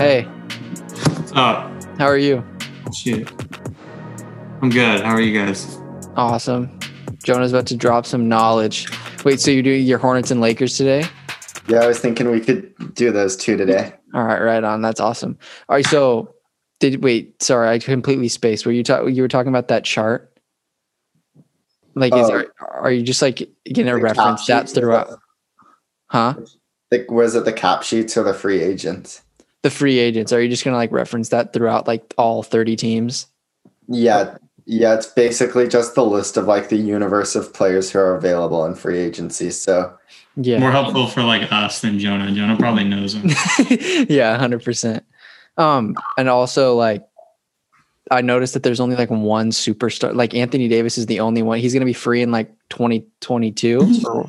Hey, What's up? how are you? Shit. I'm good. How are you guys? Awesome. Jonah's about to drop some knowledge. Wait, so you're doing your Hornets and Lakers today? Yeah, I was thinking we could do those two today. All right, right on. That's awesome. All right, so did wait? Sorry, I completely spaced. Were you talking? You were talking about that chart? Like, is Oh. are, are you just like gonna The reference cap that throughout? Huh? Like, was it the cap sheets or the free agents? The free agents. Are you just gonna like reference that throughout like all thirty teams? Yeah, yeah. It's basically just the list of like the universe of players who are available in free agency. So Yeah. More helpful for like us than Jonah. Jonah probably knows him. yeah, hundred percent. Um, and also like I noticed that there's only like one superstar. Like Anthony Davis is the only one. He's gonna be free in like 2022.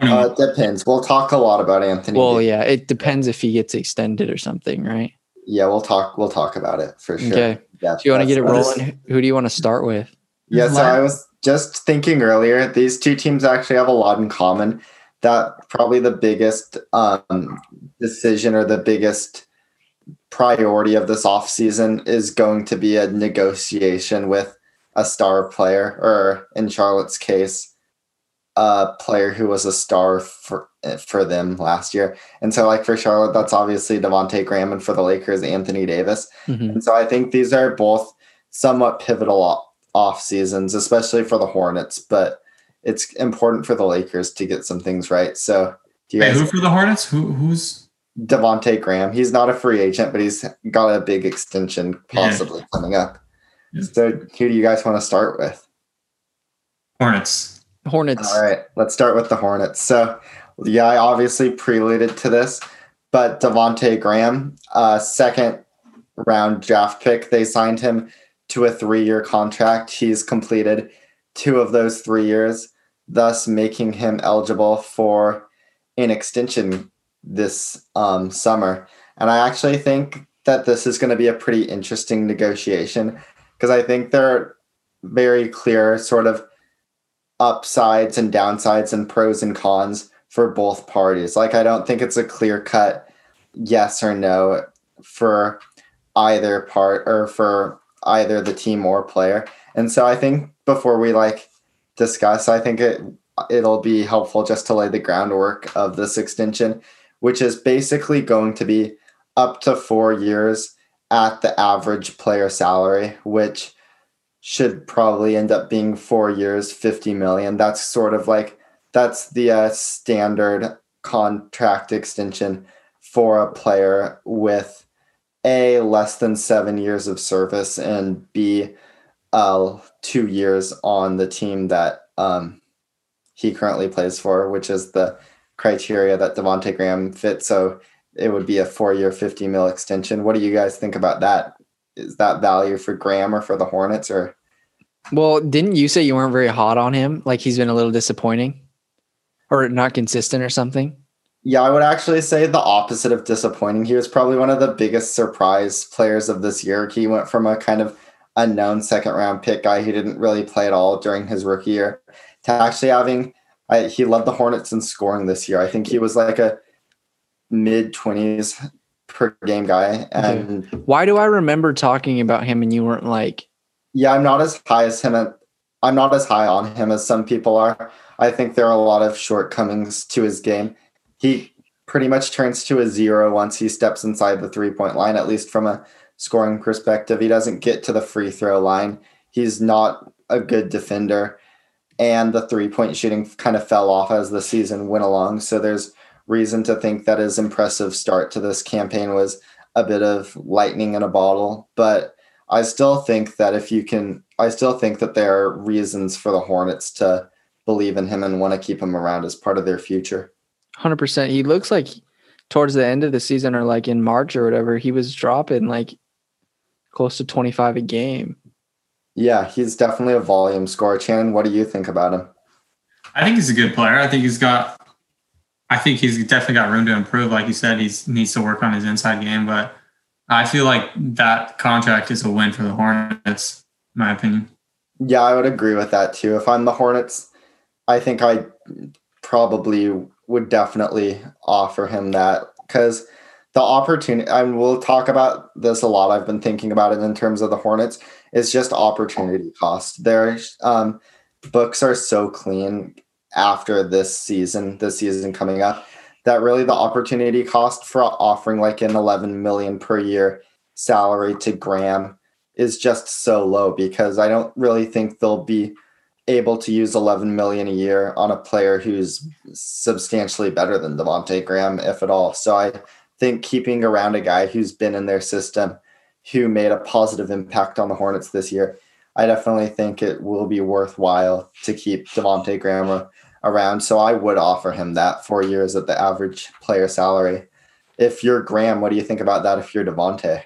Uh, it depends. We'll talk a lot about Anthony. well, Davis. yeah, it depends if he gets extended or something, right? yeah. We'll talk. We'll talk about it for sure. Okay. Yeah, Do you want to get it that's- rolling? Who do you want to start with? Yeah, so I was just thinking earlier, these two teams actually have a lot in common. That probably the biggest um, decision or the biggest priority of this offseason is going to be a negotiation with a star player, or in Charlotte's case, a player who was a star for for them last year. And so, like for Charlotte, that's obviously Devonte Graham, and for the Lakers, Anthony Davis. Mhm. And so I think these are both somewhat pivotal o- off seasons, especially for the Hornets, but it's important for the Lakers to get some things right. So do you Wait, guys who for the Hornets? Who who's Devonte Graham, he's not a free agent, but he's got a big extension Yeah. possibly coming up. Yeah. So who do you guys want to start with? Hornets? Hornets. All right, let's start with the Hornets. So, yeah, I obviously preluded to this, but Devonte Graham, uh, second round draft pick, they signed him to a three year contract. He's completed two of those three years, thus making him eligible for an extension this um, summer. And I actually think that this is going to be a pretty interesting negotiation because I think there are very clear sort of upsides and downsides and pros and cons for both parties. Like I don't think it's a clear cut yes or no for either part or for either the team or player. And so I think before we like discuss, I think it it'll be helpful just to lay the groundwork of this extension, which is basically going to be up to 4 years at the average player salary, which should probably end up being four years, 50 million. That's sort of like, that's the uh, standard contract extension for a player with A, less than seven years of service, and B, uh, two years on the team that um, he currently plays for, which is the criteria that Devonte Graham fits. So it would be a four year, 50 mil extension. What do you guys think about that? Is that value for Graham or for the Hornets or? Well, didn't you say you weren't very hot on him? Like he's been a little disappointing or not consistent or something? Yeah, I would actually say the opposite of disappointing. He was probably one of the biggest surprise players of this year. He went from a kind of unknown second round pick guy who didn't really play at all during his rookie year to actually having. I, he led the Hornets in scoring this year. I think he was like a mid twenties per game guy, and Why do I remember talking about him and you weren't like, yeah, I'm not as high as him. At, I'm not as high on him as some people are. I think there are a lot of shortcomings to his game. He pretty much turns to a zero once he steps inside the three point line, at least from a scoring perspective. He doesn't get to the free throw line. He's not a good defender. And the three point shooting kind of fell off as the season went along. So there's reason to think that his impressive start to this campaign was a bit of lightning in a bottle. But I still think that if you can, I still think that there are reasons for the Hornets to believe in him and want to keep him around as part of their future. 100%? He looks like towards the end of the season or like in March or whatever, he was dropping like close to 25 a game. Yeah, he's definitely a volume scorer. Shannon, what do you think about him? I think he's a good player. I think he's got. I think he's definitely got room to improve. Like you said, he needs to work on his inside game, but I feel like that contract is a win for the Hornets, my opinion. Yeah, I would agree with that too. If I'm the Hornets, I think I probably would definitely offer him that because the opportunity, and we'll talk about this a lot. I've been thinking about it in terms of the Hornets. It's just opportunity cost. Their um, books are so clean after this season, this season coming up, that really the opportunity cost for offering like an 11 million per year salary to Graham is just so low because I don't really think they'll be able to use 11 million a year on a player who's substantially better than Devonte Graham, if at all. So I think keeping around a guy who's been in their system, who made a positive impact on the Hornets this year, I definitely think it will be worthwhile to keep Devonte Graham around. So I would offer him that four years at the average player salary. If you're Graham, what do you think about that? If you're Devonte,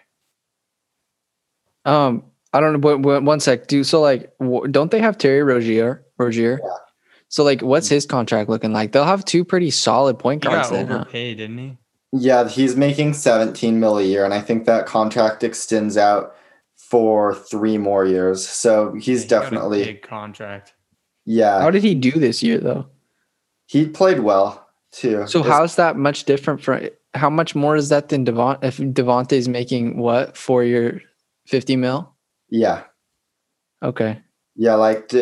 Um, I don't know. But, but one sec. Do so like w- don't they have Terry Rozier? Rozier. Yeah. So like, what's his contract looking like? They'll have two pretty solid point He guards got then. huh? didn't he? yeah, he's making 17 mil a year, and I think that contract extends out for three more years. So he's Yeah, he got a definitely big contract. Yeah. How did he do this year though? He played well too. So how's that much different from? How much more is that than Devon? If Devonte's making what for your fifty mil? yeah. Okay. Yeah, like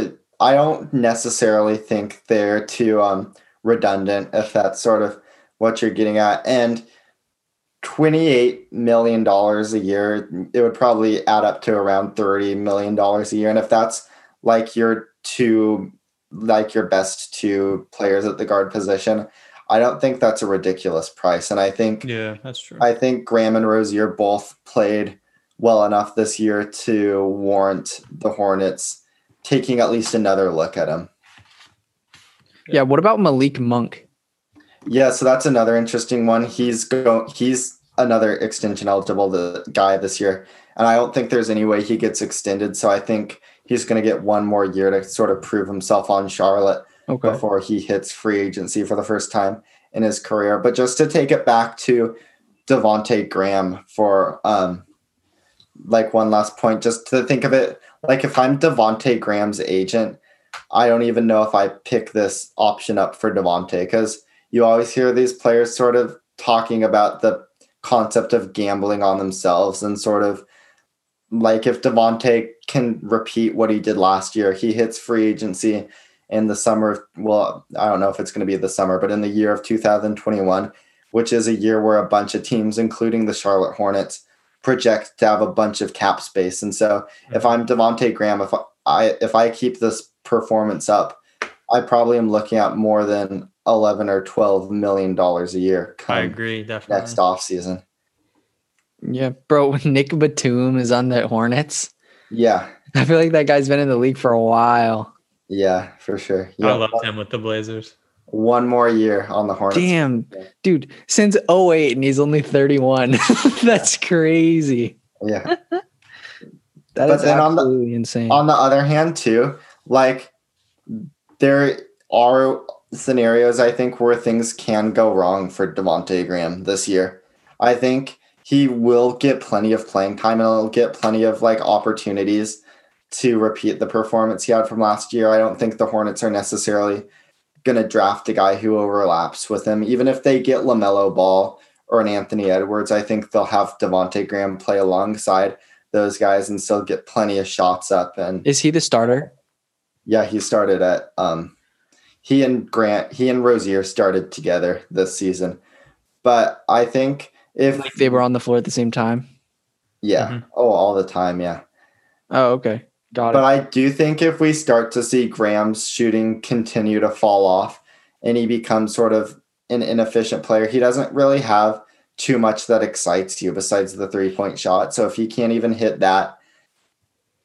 I don't necessarily think they're too um redundant if that's sort of what you're getting at. And twenty-eight million dollars a year, it would probably add up to around thirty million dollars a year. And if that's like your two like your best two players at the guard position, I don't think that's a ridiculous price. And I think Yeah, that's true. I think Graham and Rozier both played well enough this year to warrant the Hornets taking at least another look at him. Yeah. What about Malik Monk? Yeah, so that's another interesting one. He's go he's another extension eligible the guy this year. And I don't think there's any way he gets extended. So I think he's gonna get one more year to sort of prove himself on Charlotte. Okay. before he hits free agency for the first time in his career. But just to take it back to Devonte Graham for um like one last point, just to think of it like if I'm Devonte Graham's agent, I don't even know if I pick this option up for Devonte because you always hear these players sort of talking about the concept of gambling on themselves and sort of like if Devonte can repeat what he did last year, he hits free agency in the summer of, well, I don't know if it's going to be the summer, but in the year of 2021, which is a year where a bunch of teams, including the Charlotte Hornets, project to have a bunch of cap space. And so hmm. if I'm Devonte Graham, if I if I keep this performance up, I probably am looking at more than 11 or 12 million dollars a year I agree, definitely. next off season. Yeah, bro. Nick Batum is on the Hornets. Yeah. I feel like that guy's been in the league for a while. Yeah, for sure. I Yeah. loved him with the Blazers. One more year on the Hornets. Damn, dude. Since 08 and he's only 31. That's crazy. Yeah. That But is then on the- absolutely insane. on the other hand too like there are scenarios i think where things can go wrong for devonte graham this year i think he will get plenty of playing time and he'll get plenty of like opportunities to repeat the performance he had from last year i don't think the hornets are necessarily going to draft a guy who overlaps with him even if they get lamelo ball or an anthony edwards i think they'll have devonte graham play alongside those guys and still get plenty of shots up and is he the starter? yeah, he started at um he and Grant, he and Rozier started together this season. But I think if Like they were on the floor at the same time. yeah, Mhm. oh all the time, yeah. Oh, okay. Got But it. But I do think if we start to see Graham's shooting continue to fall off and he becomes sort of an inefficient player, he doesn't really have too much that excites you besides the three point shot. So if he can't even hit that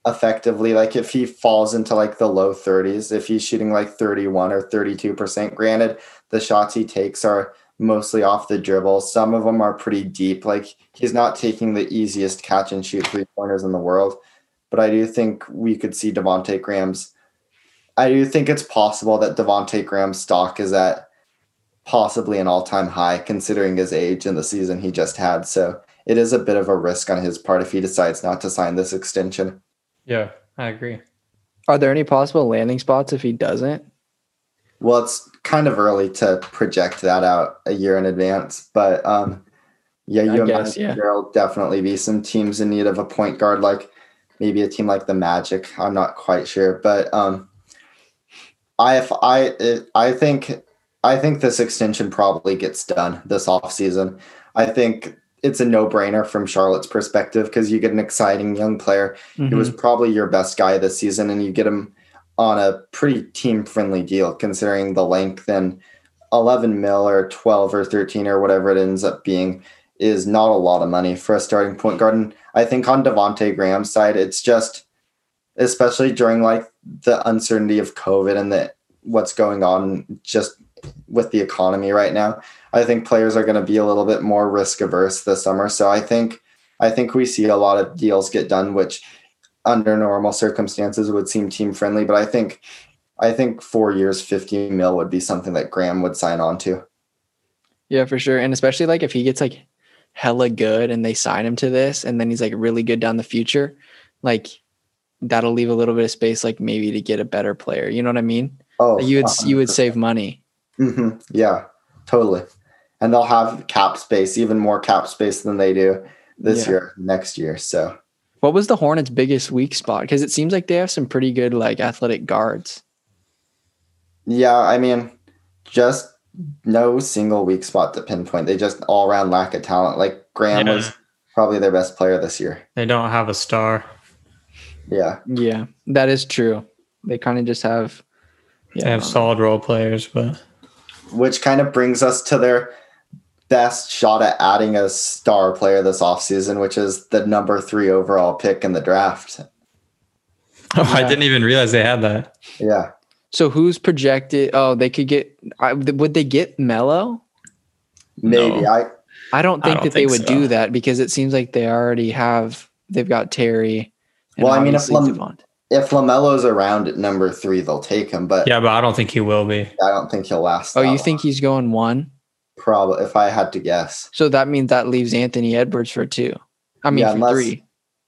effectively, like if he falls into like the low 30s, if he's shooting like 31 or 32%, granted, the shots he takes are mostly off the dribble. Some of them are pretty deep. Like he's not taking the easiest catch and shoot three pointers in the world. But I do think we could see Devonte Graham's. I do think it's possible that Devonte Graham's stock is at possibly an all-time high considering his age and the season he just had. So it is a bit of a risk on his part if he decides not to sign this extension. Yeah, I agree. Are there any possible landing spots if he doesn't? Well, it's kind of early to project that out a year in advance, but um, Yeah, I you guess, yeah. there'll definitely be some teams in need of a point guard, like maybe a team like the Magic. I'm not quite sure, but um, I if I it, I think I think this extension probably gets done this offseason. I think it's a no-brainer from Charlotte's perspective because you get an exciting young player Mhm. He was probably your best guy this season, and you get him on a pretty team-friendly deal considering the length and 11 mil or 12 or 13 or whatever it ends up being is not a lot of money for a starting point guard. And I think on Devonte Graham's side, it's just, especially during like the uncertainty of COVID and the what's going on just with the economy right now. I think players are going to be a little bit more risk averse this summer. So I think I think we see a lot of deals get done, which under normal circumstances would seem team friendly. But I think I think four years, 50 mil would be something that Graham would sign on to. Yeah, for sure. And especially like if he gets like hella good and they sign him to this and then he's like really good down the future, like that'll leave a little bit of space like maybe to get a better player. You know what I mean? Oh, you would you would save money. hmm Yeah, totally. And they'll have cap space, even more cap space than they do this Yeah. year, next year. So What was the Hornets' biggest weak spot? Because it seems like they have some pretty good like athletic guards. yeah, I mean, just no single weak spot to pinpoint. They just all around lack of talent. Like Graham Yeah. was probably their best player this year. They don't have a star. Yeah. Yeah, that is true. They kind of just have. Yeah, I have solid role players, but which kind of brings us to their best shot at adding a star player this offseason, which is the number three overall pick in the draft. oh, I didn't even realize they had that. Yeah. So who's projected? Oh, they could get. I, would they get Melo? Maybe. No. I I don't I think don't that they would so. do that because it seems like they already have. They've got Terry. Well, I mean, if obviously Lem- Devont. if LaMelo's around at number three, they'll take him, but Yeah, but I don't think he will be. I don't think he'll last. Oh, that you long. think he's going one? Probably if I had to guess. So that means that leaves Anthony Edwards for two. I mean, Yeah, for unless- three.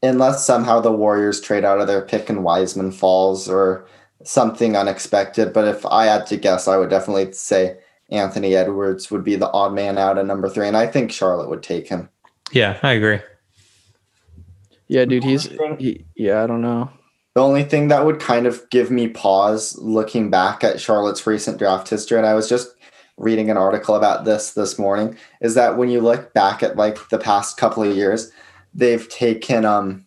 Unless somehow the Warriors trade out of their pick and Wiseman falls or something unexpected. But if I had to guess, I would definitely say Anthony Edwards would be the odd man out at number three. And I think Charlotte would take him. Yeah, I agree. Yeah, dude, he's. Interesting. He, yeah, I don't know. The only thing that would kind of give me pause looking back at Charlotte's recent draft history, and I was just reading an article about this this morning, is that when you look back at like the past couple of years, they've taken um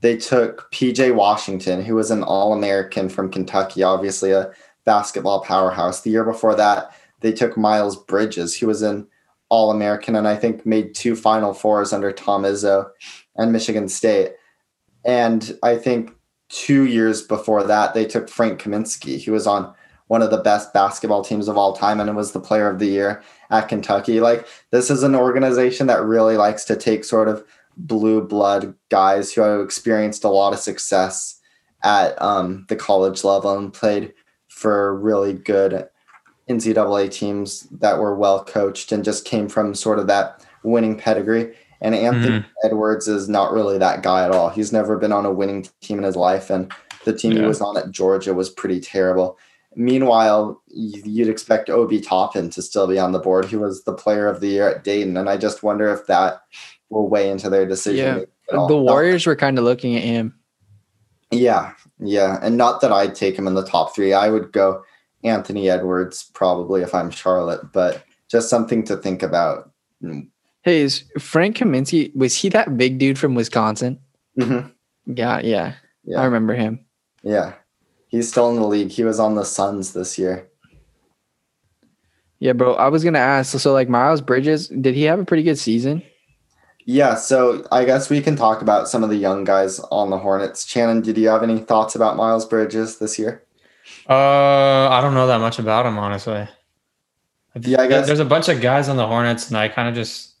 they took PJ Washington, who was an All-American from Kentucky, obviously a basketball powerhouse. The year before that, they took Miles Bridges, who was an All-American and I think made two Final Fours under Tom Izzo and Michigan State. And I think two years before that, they took Frank Kaminsky, who was on one of the best basketball teams of all time and was the player of the year at Kentucky. Like, this is an organization that really likes to take sort of blue blood guys who have experienced a lot of success at um, the college level and played for really good NCAA teams that were well coached and just came from sort of that winning pedigree. And Anthony Edwards is not really that guy at all. He's never been on a winning team in his life, and the team he was on at Georgia was pretty terrible. Meanwhile, you'd expect Obi Toppin to still be on the board. He was the player of the year at Dayton, and I just wonder if that will weigh into their decision. Yeah. The Warriors were kind of looking at him. yeah, yeah, and not that I'd take him in the top three. I would go Anthony Edwards probably if I'm Charlotte, but just something to think about. Hey, is Frank Kaminsky was he that big dude from Wisconsin? Mhm. Yeah, yeah, Yeah, I remember him. yeah, he's still in the league. He was on the Suns this year. Yeah, bro. I was gonna ask. So, so like Miles Bridges, did he have a pretty good season? Yeah, so I guess we can talk about some of the young guys on the Hornets. Shannon, did you have any thoughts about Miles Bridges this year? Uh, I don't know that much about him, honestly. Yeah, I guess- there's a bunch of guys on the Hornets, and I kind of just,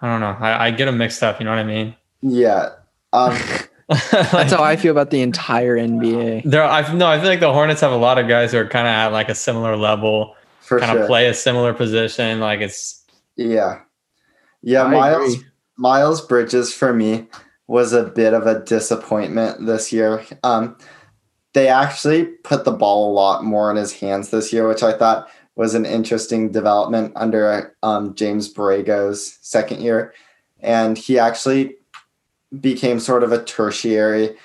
I don't know. I, I get them mixed up. You know what I mean? Yeah. Um, That's how I feel about the entire NBA. There, I no, I feel like the Hornets have a lot of guys who are kind of at like a similar level, kind of sure. play a similar position. Like it's Yeah. Yeah, I Miles agree. Miles Bridges for me was a bit of a disappointment this year. Um, they actually put the ball a lot more in his hands this year, which I thought was an interesting development under um, James Borrego's second year. And he actually became sort of a tertiary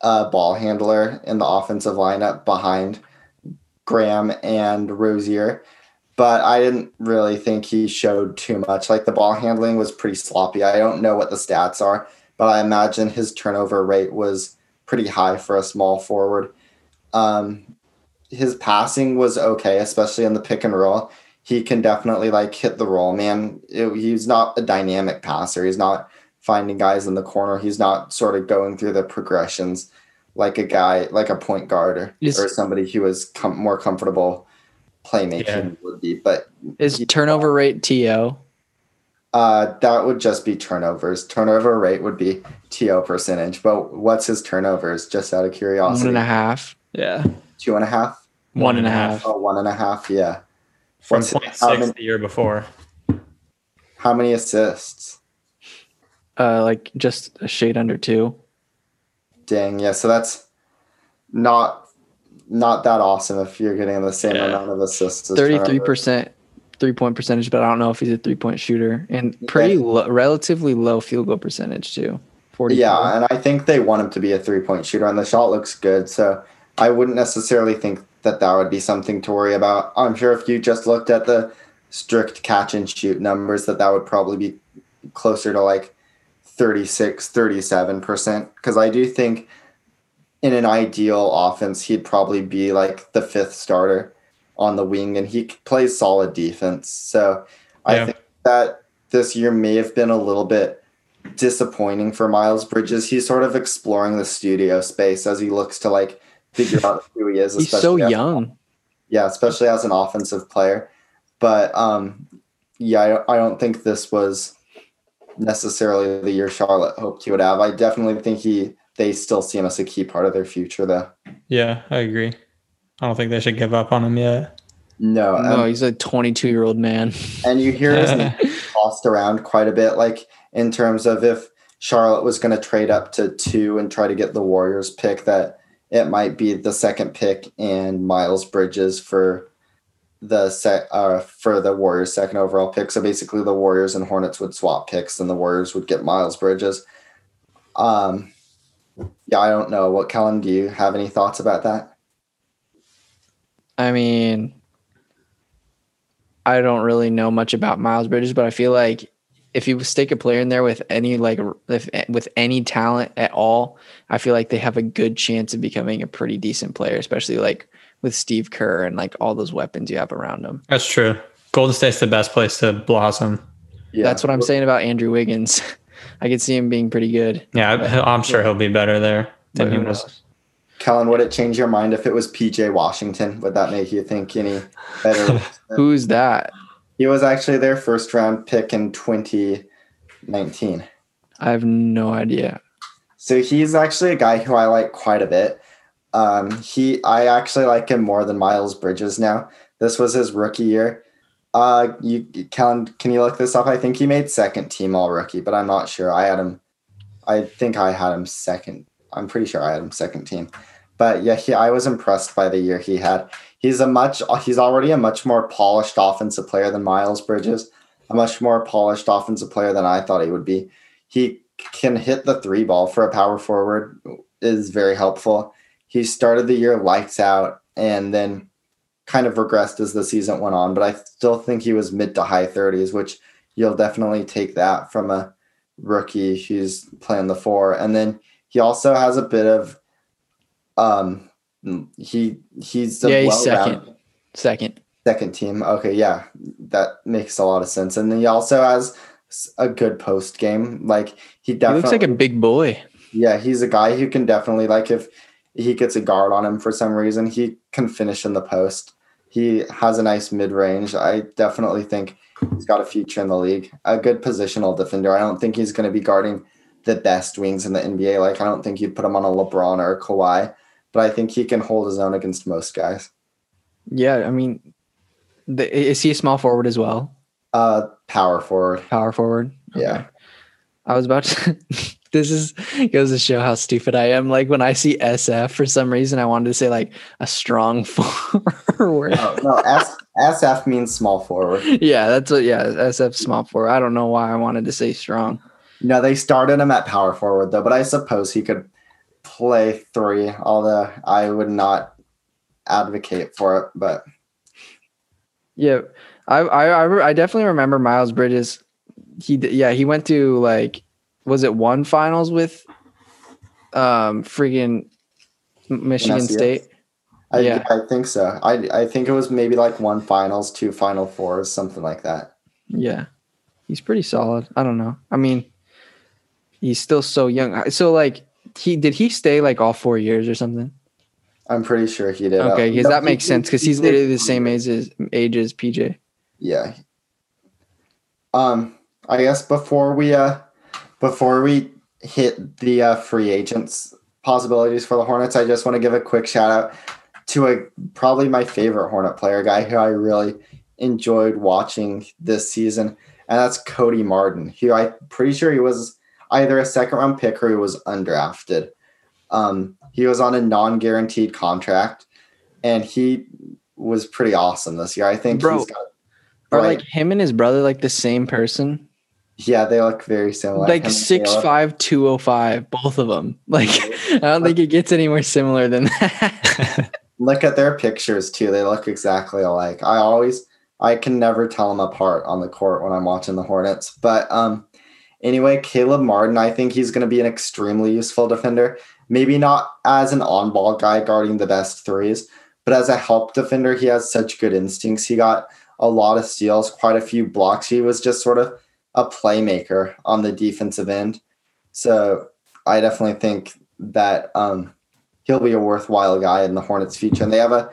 uh, ball handler in the offensive lineup behind Graham and Rozier. But I didn't really think he showed too much. Like the ball handling was pretty sloppy. I don't know what the stats are, but I imagine his turnover rate was pretty high for a small forward. Um, his passing was okay, especially in the pick and roll. He can definitely like hit the roll, man. It, he's not a dynamic passer. He's not finding guys in the corner. He's not sort of going through the progressions like a guy, like a point guard or, or somebody who is com- more comfortable playmaking Yeah. would be. But Is turnover rate TO? uh, that would just be turnovers. Turnover rate would be TO percentage. But what's his turnovers? Just out of curiosity, One and a half. Yeah. two and a half. One and a half. Oh, one and a half. Yeah. From What's- point how six many- the year before. How many assists? Uh, like just a shade under two. Dang, yeah. So that's not not that awesome if you're getting the same Yeah. amount of assists. Thirty-three percent three point percentage, but I don't know if he's a three point shooter and pretty Yeah. low, relatively low field goal percentage too. Forty. Yeah, and I think they want him to be a three point shooter, and the shot looks good. So I wouldn't necessarily think that that would be something to worry about. I'm sure if you just looked at the strict catch and shoot numbers, that that would probably be closer to like 36, 37%. Because I do think in an ideal offense, he'd probably be like the fifth starter on the wing, and he plays solid defense. So I Yeah. think that this year may have been a little bit disappointing for Miles Bridges. He's sort of exploring the studio space as he looks to like figure out who he is. He's so especially as- young. yeah, especially as an offensive player. But um, yeah, I, I don't think this was necessarily the year Charlotte hoped he would have. I definitely think he they still see him as a key part of their future, though. Yeah, I agree. I don't think they should give up on him yet. No, No, um, he's a twenty-two-year-old man. and you hear his name tossed around quite a bit, like in terms of if Charlotte was going to trade up to two and try to get the Warriors pick, that it might be the second pick and Miles Bridges for the set uh, for the Warriors' second overall pick. So basically, the Warriors and Hornets would swap picks, and the Warriors would get Miles Bridges. Um, yeah, I don't know. What Kellen? Do you have any thoughts about that? I mean, I don't really know much about Miles Bridges, but I feel like if you stick a player in there with any like if with any talent at all, I feel like they have a good chance of becoming a pretty decent player, especially like with Steve Kerr and like all those weapons you have around him. That's true. Golden State's the best place to blossom. Yeah, That's what I'm saying about Andrew Wiggins. I could see him being pretty good. Yeah, I- I'm sure he'll be better there than he was. knows? Kellen, would it change your mind if it was PJ Washington? Would that make you think any better? Who's that? He was actually their first round pick in 2019. I have no idea. So he's actually a guy who I like quite a bit. Um, he, I actually like him more than Miles Bridges now. This was his rookie year. Uh, you, can can you look this up? I think he made second team all rookie, but I'm not sure. I had him. I think I had him second. I'm pretty sure I had him second team. But yeah, he, I was impressed by the year he had. He's a much. He's already a much more polished offensive player than Miles Bridges. A much more polished offensive player than I thought he would be. He can hit the three ball for a power forward is very helpful. He started the year lights out and then kind of regressed as the season went on, but I still think he was mid to high 30s, which you'll definitely take that from a rookie who's playing the four. And then he also has a bit of um he he's Yeah, he's second. Second. Second team. Okay, yeah, that makes a lot of sense. And then he also has a good post game. Like he He definitely looks like a big boy. yeah, he's a guy who can definitely like if he gets a guard on him for some reason, he can finish in the post. He has a nice mid range. I definitely think he's got a future in the league. A good positional defender. I don't think he's going to be guarding the best wings in the NBA. Like I don't think you'd put him on a LeBron or a Kawhi, but I think he can hold his own against most guys. Yeah, I mean, the, is he a small forward as well? Uh, power forward. Power forward. Yeah. I was about to. this is goes to show how stupid I am. Like when I see SF, for some reason, I wanted to say like a strong forward. No, no, S SF means small forward. yeah, that's what. Yeah, SF small forward. I don't know why I wanted to say strong. No, they started him at power forward though, but I suppose he could play three. Although I would not advocate for it, but Yeah, I I I, I definitely remember Miles Bridges. He yeah he went to like was it one finals with um freaking Michigan State. I, Yeah. I think so. I I think it was maybe like one finals, two final fours, something like that. Yeah, he's pretty solid. I don't know. I mean, he's still so young. So like he did he stay like all four years or something? I'm pretty sure he did. Okay, Uh, because no, that he- makes sense because he he's literally the same age as age as PJ. Yeah. Um, I guess before we uh before we hit the uh, free agents possibilities for the Hornets, I just want to give a quick shout out to a probably my favorite Hornet player, guy who I really enjoyed watching this season, and that's Cody Martin. Who I'm pretty sure he was either a second round pick or he was undrafted. Um, he was on a non guaranteed contract, and he was pretty awesome this year. I think Bro, he's got Right. like him and his brother like the same person. Yeah, they look very similar. like six five two oh five, both of them. Like I don't think it gets any more similar than that. Look at their pictures too. They look exactly alike. I always, I can never tell them apart on the court when I'm watching the Hornets. But um, anyway, Caleb Martin, I think he's going to be an extremely useful defender. Maybe not as an on-ball guy guarding the best threes, but as a help defender, he has such good instincts. He got a lot of steals, quite a few blocks. He was just sort of a playmaker on the defensive end. So I definitely think that um, he'll be a worthwhile guy in the Hornets' future. And they have a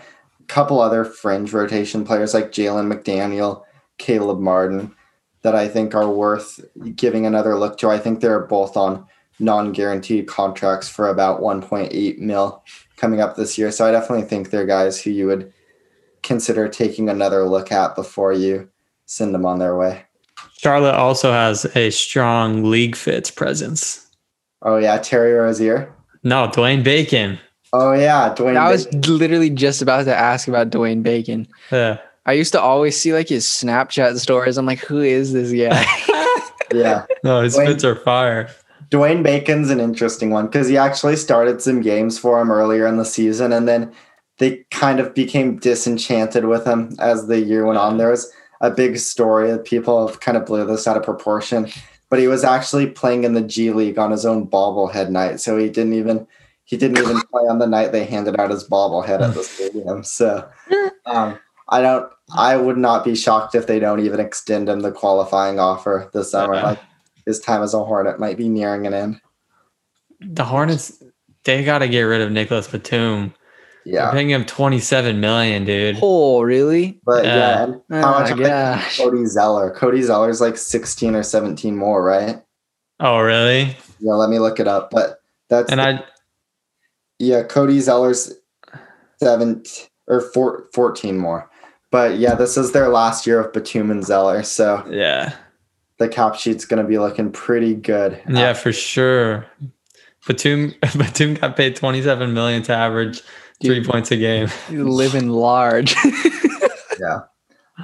couple other fringe rotation players like Jalen McDaniel, Caleb Martin, that I think are worth giving another look to. I think they're both on non-guaranteed contracts for about 1.8 mil coming up this year. So I definitely think they're guys who you would consider taking another look at before you send them on their way. Charlotte also has a strong league fits presence. Oh yeah, Terry Rozier. No, Dwayne Bacon. Oh yeah, Dwayne. I was literally just about to ask about Dwayne Bacon. Yeah. I used to always see like his Snapchat stories. I'm like, who is this guy? yeah. No, his Dwayne- fits are fire. Dwayne Bacon's an interesting one because he actually started some games for him earlier in the season, and then they kind of became disenchanted with him as the year went on. There was a big story people have kind of blew this out of proportion, but he was actually playing in the G League on his own bobblehead night, so he didn't even he didn't even play on the night they handed out his bobblehead at the stadium. So um, I don't. I would not be shocked if they don't even extend him the qualifying offer this summer. Yeah. Like his time as a Hornet might be nearing an end. The Hornets, they got to get rid of Nicholas Batum. Yeah, paying him 27 million, dude. oh, really? but Yeah. yeah, oh and how Oh much my am I- gosh. Cody Zeller? Cody Zeller's like sixteen or seventeen more, right? Oh, really? Yeah, let me look it up. But that's And I, yeah, Cody Zeller's seven or four, 14 more. But yeah, this is their last year of Batum and Zeller, so yeah. the cap sheet's going to be looking pretty good. Yeah, for sure. Batum, Batum got paid 27 million to average three Dude. points a game. Living large. Yeah.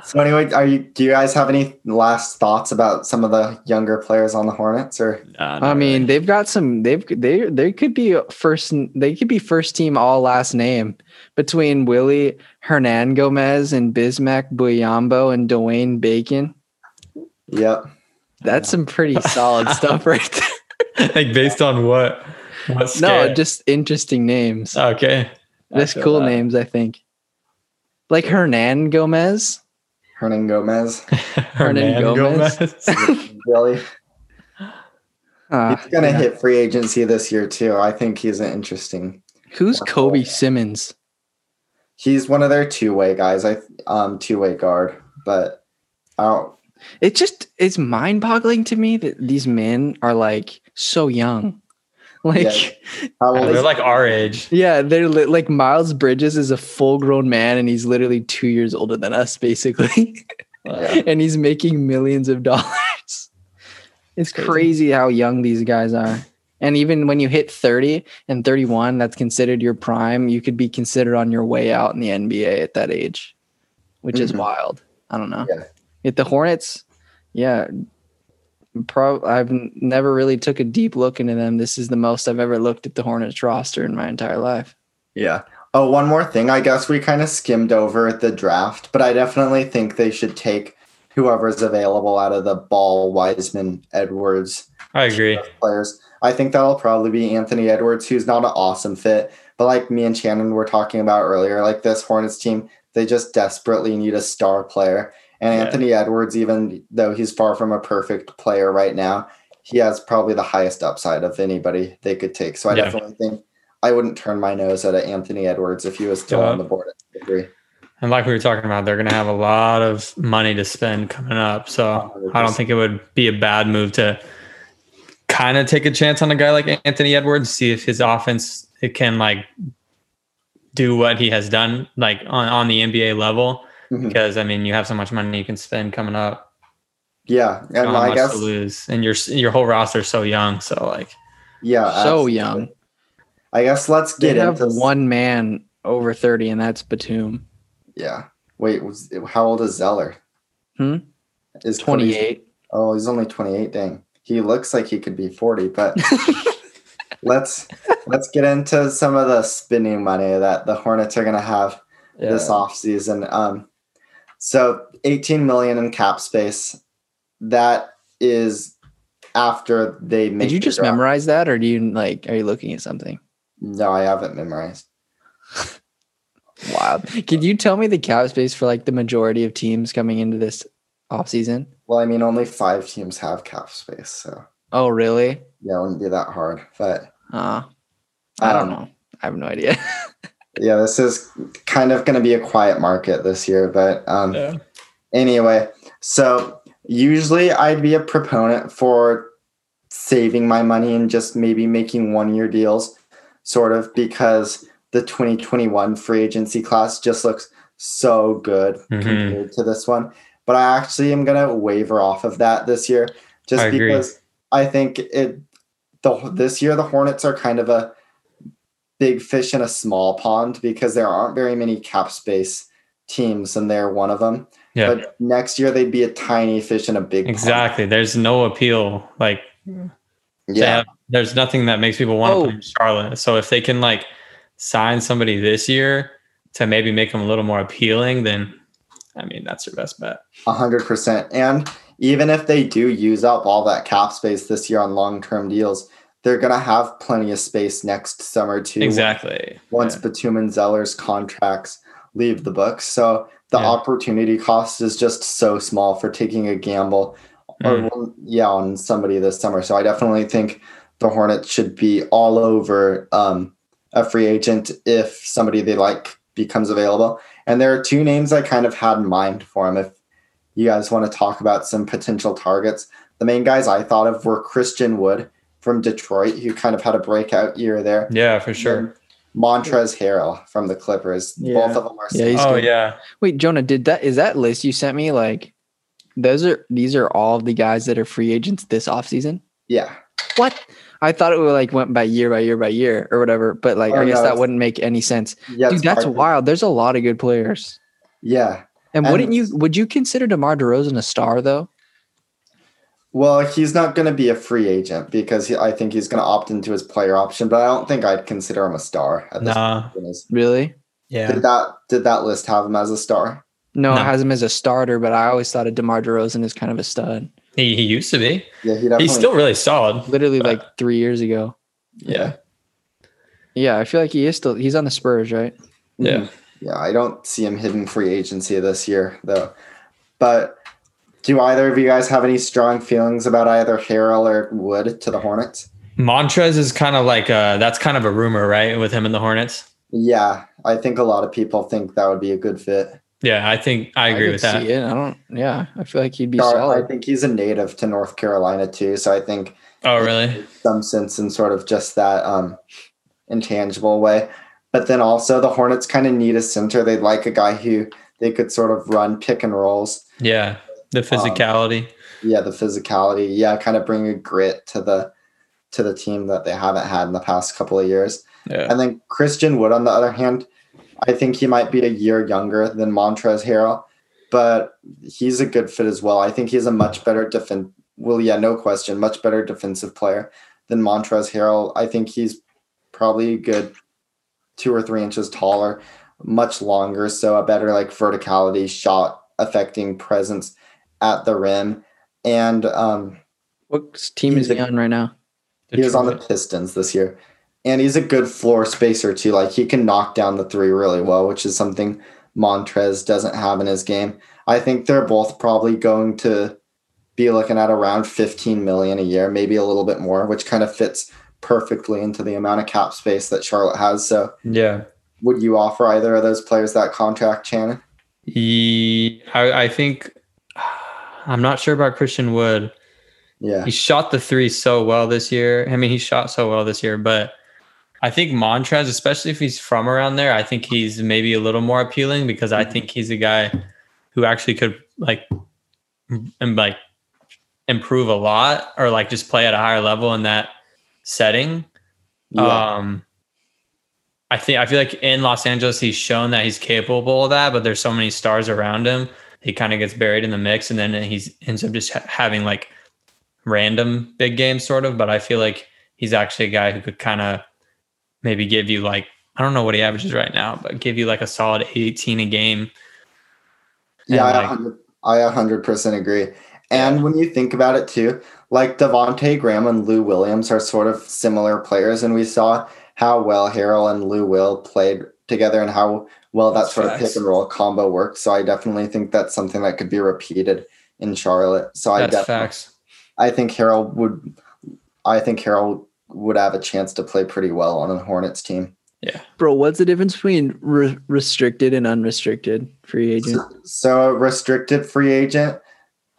So anyway, are you? Do you guys have any last thoughts about some of the younger players on the Hornets? Or Nah, I mean, really. they've got some. They've they they could be first. They could be first team all last name between Willie Hernan Gomez and Bismack Biyombo and Dwayne Bacon. yep, That's some pretty solid stuff right there. like based on what? What No, just interesting names. okay. I Just feel cool that. names, I think. Like Hernan Gomez. Hernan Gomez, Hernan Gomez. Gomez. Billy. Uh, He's gonna yeah. hit free agency this year too. I think he's an interesting. Who's Kobe Simmons? He's one of their two way guys. I um two way guard, but I don't. It just it's mind boggling to me that these men are like so young. Like Oh, they're is like our age. Yeah, they're li- like Miles Bridges is a full grown man and he's literally two years older than us, basically. Yeah. and he's making millions of dollars. It's Crazy. crazy how young these guys are. And even when you hit 30 and 31, that's considered your prime. You could be considered on your way out in the NBA at that age. which is Mhm. wild. I don't know. Yeah. If the Hornets, yeah, pro I've never really took a deep look into them. This is the most I've ever looked at the Hornets roster in my entire life. Yeah. Oh, one more thing. I guess we kind of skimmed over the draft, but I definitely think they should take whoever's available out of the Ball, Wiseman, Edwards I agree. players. I think that'll probably be Anthony Edwards, who's not an awesome fit, but like me and Shannon were talking about earlier, like this Hornets team, they just desperately need a star player. And Yeah. Anthony Edwards, even though he's far from a perfect player right now, he has probably the highest upside of anybody they could take. So I Yeah. definitely think I wouldn't turn my nose at Anthony Edwards if he was still Yeah. on the board. Agree. And like we were talking about, they're going to have a lot of money to spend coming up. So I don't think it would be a bad move to kind of take a chance on a guy like Anthony Edwards, see if his offense it can like do what he has done like on, on the NBA level. Mhm. Because I mean, you have so much money you can spend coming up. Yeah, You don't and I guess to lose, and your your whole roster is so young. So like, yeah, so absolutely. young. I guess let's They get have into one man over 30, and that's Batum. Yeah. Wait, was how old is Zeller? Hmm? Is 28. Oh, he's only 28. Dang. He looks like he could be 40, but let's let's get into some of the spending money that the Hornets are gonna have this offseason. Um so 18 million in cap space. That is after they make Did you just draft. memorize that, or do you like? Are you looking at something? No, I haven't memorized. wow. Could you tell me the cap space for like the majority of teams coming into this offseason? Well, I mean only five teams have cap space, so Oh, really? yeah, it wouldn't be that hard. But Uh, I don't Um, know. I have no idea. yeah, this is kind of going to be a quiet market this year. But um, yeah, anyway, so usually I'd be a proponent for saving my money and just maybe making one year deals, sort of, because the 2021 free agency class just looks so good Mhm. compared to this one. But I actually am going to waver off of that this year just I agree. because I think it the this year the Hornets are kind of a big fish in a small pond because there aren't very many cap space teams and they're one of them. yeah, But next year they'd be a tiny fish in a big pond. exactly. There's no appeal. Like, Yeah. have- there's nothing that makes people want to Oh. play in Charlotte. So if they can like sign somebody this year to maybe make them a little more appealing, then I mean that's your best bet. A hundred percent. And even if they do use up all that cap space this year on long term deals, they're gonna have plenty of space next summer too. Exactly. Once Yeah. Batum and Zeller's contracts leave the books. So the Yeah. opportunity cost is just so small for taking a gamble Mm. well, yeah, on somebody this summer. So I definitely think the Hornets should be all over um, a free agent if somebody they like becomes available. And there are two names I kind of had in mind for him. If you guys want to talk about some potential targets, the main guys I thought of were Christian Wood from Detroit, who kind of had a breakout year there. Yeah, for sure. And Montrez Harrell from the Clippers. Yeah. Both of them are Yeah, Oh good. yeah. Wait, Jonah, did that is that list you sent me like those are these are all of the guys that are free agents this offseason? yeah. What? I thought it would like went by year by year by year or whatever, but like Oh, I guess no, that wouldn't make any sense. Yeah, Dude, that's part wild. There's a lot of good players. Yeah. And, And- wouldn't you would you consider DeMar DeRozan a star though? Well, he's not going to be a free agent because he, I think he's going to opt into his player option, but I don't think I'd consider him a star at this Nah. point. Really? Yeah. Did that did that list have him as a star? No, No. it has him as a starter, but I always thought of DeMar DeRozan as kind of a stud. He he used to be. Yeah, he. He's still really solid. Literally But- like three years ago. Yeah. Yeah, I feel like he is still he's on the Spurs, right? Yeah. Mhm. Yeah, I don't see him hitting free agency this year though. But do either of you guys have any strong feelings about either Harrell or Wood to the Hornets? Montrez is kind of like uh that's kind of a rumor, right? With him and the Hornets. Yeah, I think a lot of people think that would be a good fit. Yeah, I think I agree could with that. See it. I don't. Yeah, I feel like he'd be Gar- I think he's a native to North Carolina too, so I think Oh, really? some sense in sort of just that um, intangible way. But then also the Hornets kind of need a center. They'd like a guy who they could sort of run pick and rolls. Yeah. The um, physicality. Yeah, the physicality. Yeah, kind of bring a grit to the to the team that they haven't had in the past couple of years. yeah. And then Christian Wood, on the other hand, I think he might be a year younger than Montrez Harrell. but he's a good fit as well. I think he's a much better defense. Well, yeah, no question, much better defensive player than Montrez Harrell. I think he's probably a good two or three inches taller, much longer, so a better like verticality, shot affecting presence at the rim. And um, What team is he a- on right now? he was on the Pistons this year. And he's a good floor spacer too. Like he can knock down the three really well, which is something Montrez doesn't have in his game. I think they're both probably going to be looking at around 15 million a year, maybe a little bit more, which kind of fits perfectly into the amount of cap space that Charlotte has. So Yeah. would you offer either of those players that contract, Shannon? He, I, I think I'm not sure about Christian Wood. Yeah. He shot the three so well this year. I mean, he shot so well this year, but I think Montrez, especially if he's from around there, I think he's maybe a little more appealing because I think he's a guy who actually could like and like improve a lot or like just play at a higher level in that setting. Yeah. Um, I think I feel like in Los Angeles he's shown that he's capable of that, but there's so many stars around him. He kind of gets buried in the mix, and then he's ends up just ha- having like random big games, sort of. But I feel like he's actually a guy who could kind of maybe give you like I don't know what he averages right now, but give you like a solid 18 a game. Yeah, I like- 100 I 100% agree. And when you think about it too, like Devonte Graham and Lou Williams are sort of similar players, and we saw how well Harrell and Lou Will played together and how well that That's sort of pick and roll combo worked. So I definitely think that's something that could be repeated in Charlotte. So I definitely facts. I think Harrell would I think Harrell would have a chance to play pretty well on a Hornets team. Yeah, bro, what's the difference between re- restricted and unrestricted free agent? So, so a restricted free agent,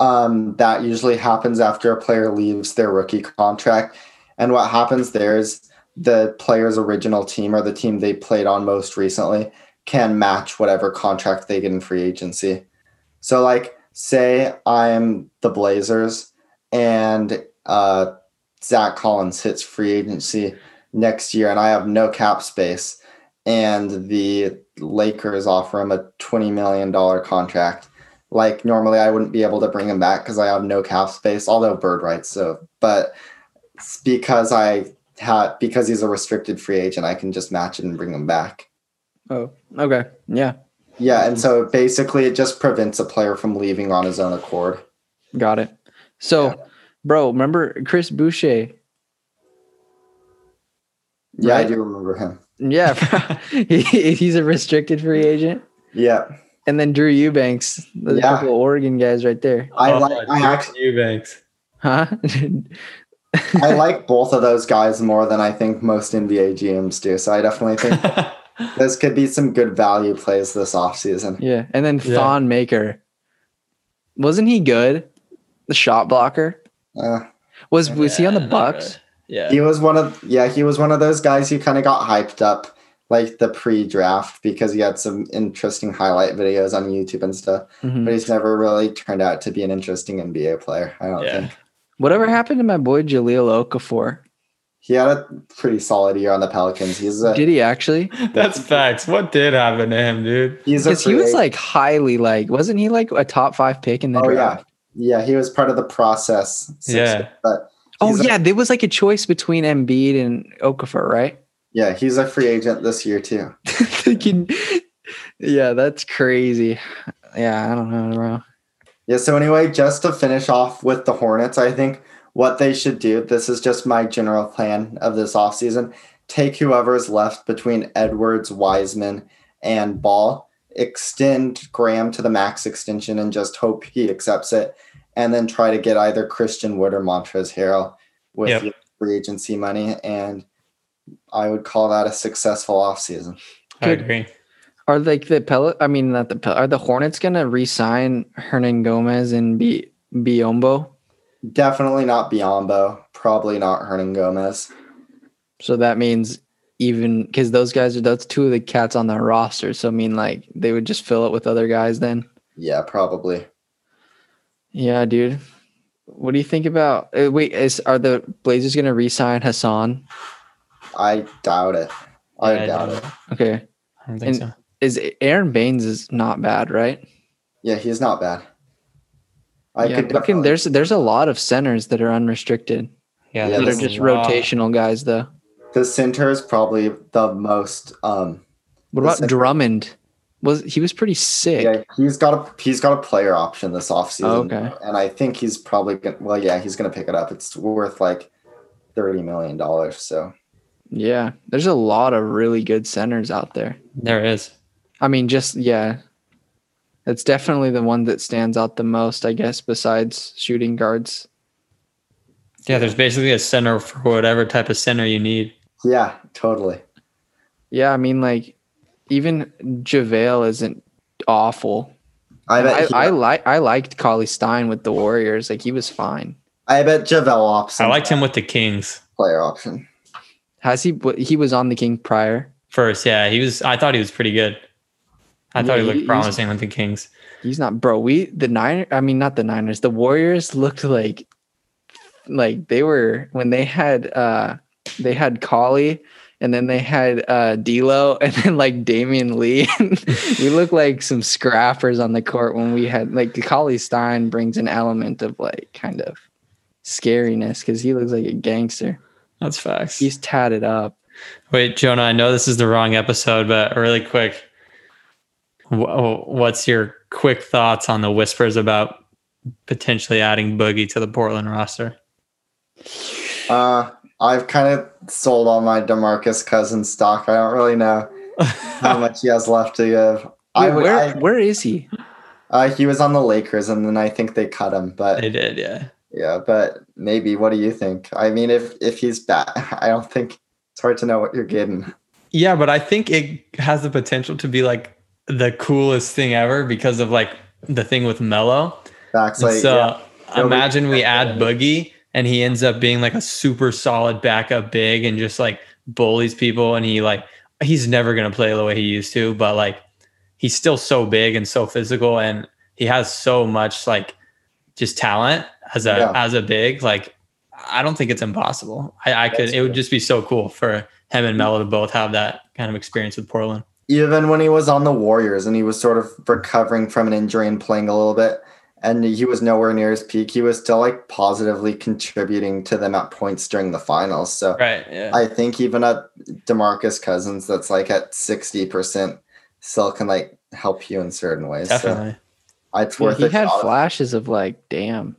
um, that usually happens after a player leaves their rookie contract. And what happens there is the player's original team or the team they played on most recently can match whatever contract they get in free agency. So, like, say I'm the Blazers and uh, Zach Collins hits free agency next year, and I have no cap space, and the Lakers offer him a $20 million contract. Like normally I wouldn't be able to bring him back because I have no cap space, although bird rights. So, but because I had because he's a restricted free agent, I can just match it and bring him back. Oh, okay. Yeah, Yeah, and so basically it just prevents a player from leaving on his own accord. got it. So, Yeah. bro, remember Chris Boucher? Yeah, I do remember him. Yeah, he, he's a restricted free agent. Yeah, And then Drew Eubanks, the Yeah. couple of Oregon guys right there. I Oh, like I actually Eubanks. Huh? I like both of those guys more than I think most NBA GMs do. So I definitely think this could be some good value plays this offseason. yeah. And then Yeah. Thon Maker. Wasn't he good? The shot blocker? Uh, Was was he on the Bucks? really. Yeah. He was one of yeah, he was one of those guys who kind of got hyped up like the pre-draft because he had some interesting highlight videos on YouTube and stuff. Mhm. But he's never really turned out to be an interesting NBA player. I don't Yeah. think. Whatever happened to my boy Jahlil Okafor? He had a pretty solid year on the Pelicans. He's a Did he actually? That's facts. What did happen to him, dude? he's Because he was like highly like, wasn't he like a top five pick in the oh yeah. draft? Yeah, he was part of the process. Yeah. But Oh a- yeah, there was like a choice between Embiid and Okafor, right? yeah, he's a free agent this year too. Thinking, yeah, that's crazy. Yeah, I don't know, bro. Yeah, so anyway, just to finish off with the Hornets, I think what they should do, this is just my general plan of this offseason. Take whoever is left between Edwards, Wiseman, and Ball, extend Graham to the max extension and just hope he accepts it. And then try to get either Christian Wood or Montrez Harrell with Yep. free agency money. And I would call that a successful offseason. I agree. Are like the pellet? I mean, not the Pel- Are the Hornets gonna re-sign Hernangomez and B Biyombo? Definitely not Biyombo, probably not Hernangomez. So that means even because those guys are that's two of the cats on the roster. So I mean, like they would just fill it with other guys then. Yeah, probably. Yeah, dude. What do you think about? Uh, wait, is are the Blazers gonna re-sign Hassan? I doubt it. I Yeah, doubt don't- it. Okay, I don't think And- so. is Aron Baynes is not bad, right? Yeah, he's not bad. I yeah, could looking, definitely- there's there's a lot of centers that are unrestricted. Yeah, Yeah, that are there's a just lot. rotational guys though. the center is probably the most. Um, What about center- Drummond? Was he was pretty sick. yeah, he's got a he's got a player option this offseason. Oh, okay. and I think he's probably gonna. Well, yeah, he's gonna pick it up. It's worth like thirty million dollars. So Yeah, there's a lot of really good centers out there. There is. I mean, just yeah, it's definitely the one that stands out the most, I guess, besides shooting guards. Yeah, there's basically a center for whatever type of center you need. yeah, totally. Yeah, I mean, like even JaVale isn't awful. I bet. I, he- I like I liked Cauley-Stein with the Warriors. Like he was fine. I bet JaVale opts. I liked him with the Kings player option. Has he? He was on the King prior. first. Yeah, he was. I thought he was pretty good. I thought Yeah, he he- looked he's- promising with the Kings. He's not, bro. We the Niners. I mean, not the Niners. The Warriors looked like, like they were when they had uh they had Cauley and then they had uh D'Lo and then like Damion Lee. we look like some scrappers on the court when we had like Cauley-Stein brings an element of like kind of scariness because he looks like a gangster. That's facts. He's tatted up. Wait, Jonah, I know this is the wrong episode, but really quick, what's your quick thoughts on the whispers about potentially adding Boogie to the Portland roster? Uh, I've kind of sold all my Demarcus Cousins stock. I don't really know how much he has left to give. I Wait, would. where I, where is he? uh, he was on the Lakers, and then I think they cut him. But They did, yeah. yeah, but maybe. What do you think? I mean, if if he's back, I don't think it's hard to know what you're getting. Yeah, but I think it has the potential to be like the coolest thing ever because of like the thing with Melo. Backs And like so yeah, uh, Nobody- imagine we add Boogie and he ends up being like a super solid backup big and just like bullies people and he like he's never gonna play the way he used to, but like he's still so big and so physical and he has so much like just talent as a Yeah. as a big. Like I don't think it's impossible. I, I could That's it would true. just be so cool for him and Melo to both have that kind of experience with Portland. Even when he was on the Warriors and he was sort of recovering from an injury and playing a little bit, and he was nowhere near his peak, he was still like positively contributing to them at points during the finals. So Right. Yeah. I think even at Demarcus Cousins, that's like at sixty percent, still can like help you in certain ways. So Definitely. it's Yeah, worth he had shot. flashes of like, damn,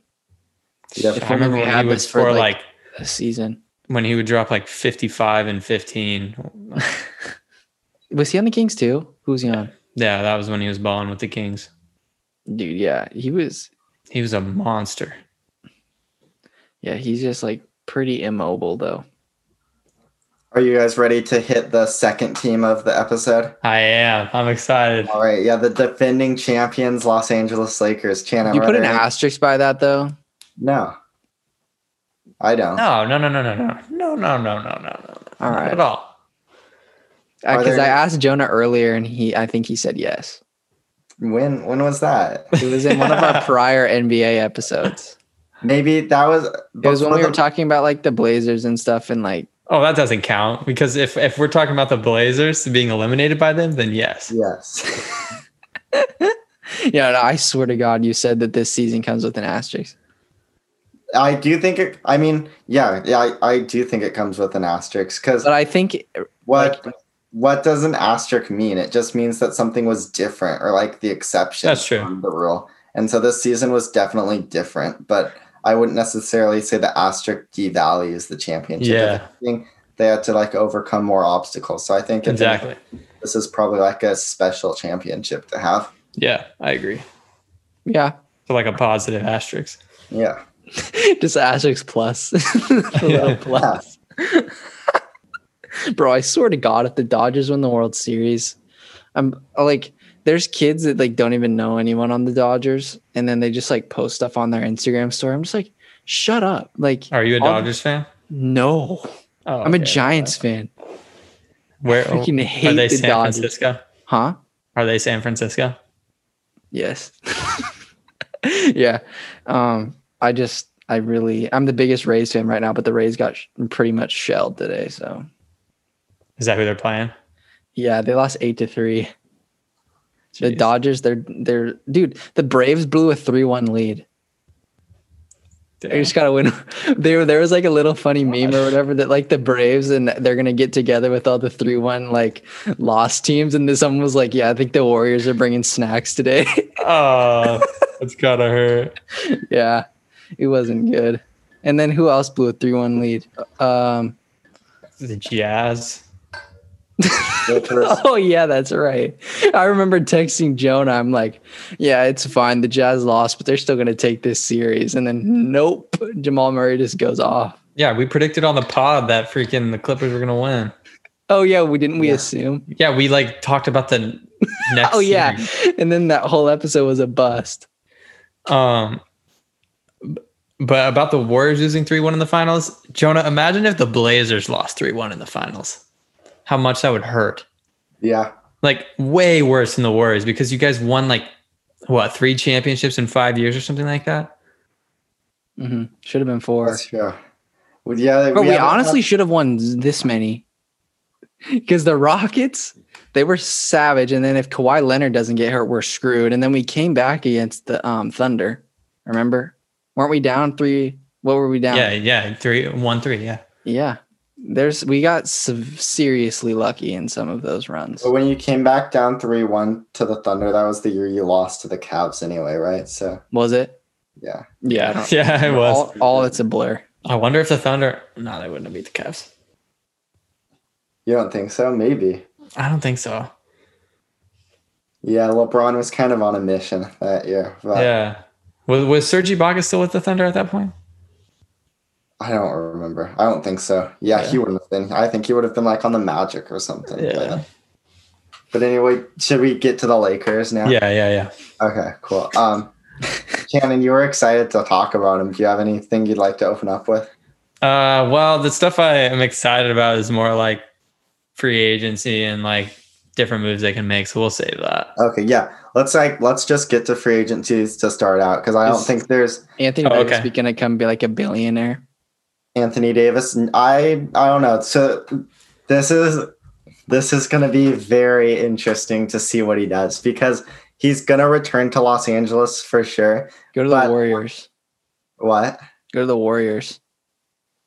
Yeah, if I remember only we when he was for, for like- like a season. when he would drop like 55 and 15. Was he on the Kings too? Who was he on? Yeah, that was when he was balling with the Kings. Dude, yeah, he was. He was a monster. Yeah, he's just like pretty immobile though. Are you guys ready to hit the second team of the episode? I am. I'm excited. All right, yeah, the defending champions, Los Angeles Lakers. Chan, you are put an there any- asterisk by that though. No, I don't. No, no, no, no, no, no, no, no, no, no, no, no. All Not at all. Are uh, because there- I asked Jonah earlier and he, I think he said yes. When when was that? It was in one of our prior NBA episodes. Maybe that was. It was when before we were talking about like the Blazers and stuff, and like Oh, that doesn't count because if if we're talking about the Blazers being eliminated by them, then yes. Yes. yeah, no, I swear to God, you said that this season comes with an asterisk. I do think it. I mean, yeah, yeah, I, I do think it comes with an asterisk because But I think what what does an asterisk mean? It just means that something was different or like the exception. That's true. from the rule. And so this season was definitely different, but I wouldn't necessarily say the asterisk devalues the championship. If Yeah. anything, They had to like overcome more obstacles. So I think if Exactly. this is probably like a special championship to have. Yeah, I agree. yeah, So like a positive asterisk. Yeah. just asterisk plus, a little Yeah. plus. Bro, I swear to God, if the Dodgers win the World Series, I'm like, there's kids that like don't even know anyone on the Dodgers, and then they just like post stuff on their Instagram story. I'm just like, shut up. Like, Are you a Dodgers fan? no, Oh, I'm a okay. Giants fan. Where I freaking are they? the San Dodgers. Francisco? Huh? Are they San Francisco? Yes. yeah. Um, I just, I really, I'm the biggest Rays fan right now, but the Rays got sh- pretty much shelled today. So Is that who they're playing? yeah, they lost eight to three. The Dodgers, they're they're dude. The Braves blew a three-one lead. They just gotta win. There, there was like a little funny meme or whatever that like the Braves and they're gonna get together with all the three-one like lost teams, and then someone was like, "Yeah, I think the Warriors are bringing snacks today." Oh, that's gotta hurt. yeah, it wasn't good. And then who else blew a three-one lead? Um, The Jazz. Lakers. oh yeah, that's right. I remember texting Jonah. I'm like, "Yeah, it's fine. The Jazz lost, but they're still gonna take this series." And then nope, Jamal Murray just goes off. Yeah, we predicted on the pod that freaking the Clippers were gonna win. Oh yeah, we didn't we Yeah. assume? Yeah, we like talked about the next. Oh yeah, series. and then that whole episode was a bust. Um, but about the Warriors losing three one in the finals, Jonah, imagine if the Blazers lost three one in the finals. How much that would hurt. Yeah. Like way worse than the Warriors because you guys won like what three championships in five years or something like that. Mm-hmm. Should have been four. That's true. Well, yeah, But we, haven't honestly should have won this many. Because the Rockets, they were savage, and then if Kawhi Leonard doesn't get hurt, we're screwed. And then we came back against the um, Thunder. Remember, weren't we down three? What were we down? Yeah, yeah, three one three. Yeah, yeah. There's we got sev- seriously lucky in some of those runs. But when you came back down three one to the Thunder, that was the year you lost to the Cavs anyway, right? So Was it? yeah. Yeah, yeah, it was. all, all it's a blur. I wonder if the Thunder. No, they wouldn't have beat the Cavs. You don't think so? Maybe. I don't think so. Yeah, LeBron was kind of on a mission that year. But Yeah. Was was Serge Ibaka still with the Thunder at that point? I don't remember. I don't think so. Yeah, Yeah. he wouldn't have been. I think he would have been like on the Magic or something. Yeah. But anyway, should we get to the Lakers now? Yeah, yeah, yeah. Okay, cool. Um, Shannon, you were excited to talk about him. Do you have anything you'd like to open up with? Uh, well, the stuff I am excited about is more like free agency and like different moves they can make. So we'll save that. Okay, yeah. Let's like let's just get to free agencies to start out because I don't think there's Anthony Oh, Davis okay. gonna come be like a billionaire. Anthony Davis. and I I don't know. So this is this is going to be very interesting to see what he does because he's going to return to Los Angeles for sure. Go to the Warriors. What? Go to the Warriors.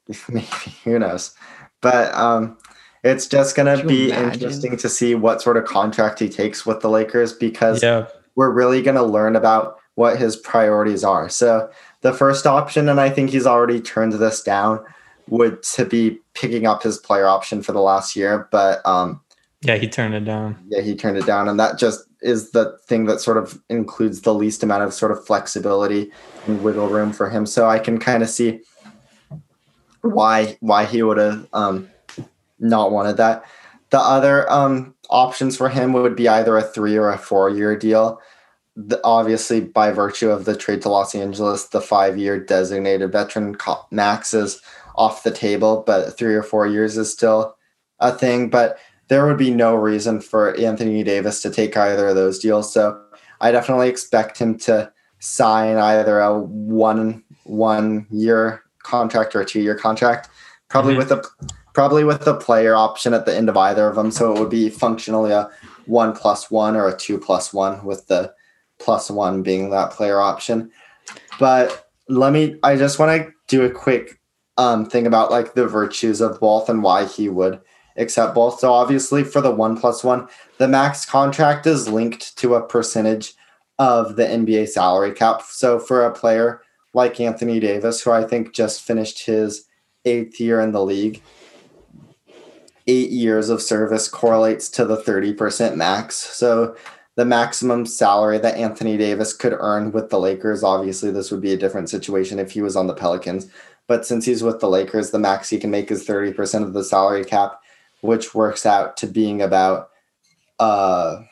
Maybe who knows? But um, it's just going to be imagine? interesting to see what sort of contract he takes with the Lakers because Yeah. we're really going to learn about what his priorities are. So the first option, and I think he's already turned this down, would to be picking up his player option for the last year. But um, Yeah, he turned it down. yeah, he turned it down, and that just is the thing that sort of includes the least amount of sort of flexibility and wiggle room for him. So I can kind of see why why he would have um, not wanted that. The other um, options for him would be either a three or a four year deal. The, obviously, by virtue of the trade to Los Angeles, the five year designated veteran max is off the table, but three or four years is still a thing. But there would be no reason for Anthony Davis to take either of those deals. So I definitely expect him to sign either a one one year contract or a two year contract, probably Mhm. with a probably with the player option at the end of either of them. So it would be functionally a one plus one or a two plus one with the plus one being that player option. But let me I just want to do a quick um thing about like the virtues of both and why he would accept both. So obviously for the one plus one, the max contract is linked to a percentage of the NBA salary cap. So for a player like Anthony Davis, who I think just finished his eighth year in the league, eight years of service correlates to the 30% max. So the maximum salary that Anthony Davis could earn with the Lakers, obviously, this would be a different situation if he was on the Pelicans. But since he's with the Lakers, the max he can make is 30% of the salary cap, which works out to being about uh,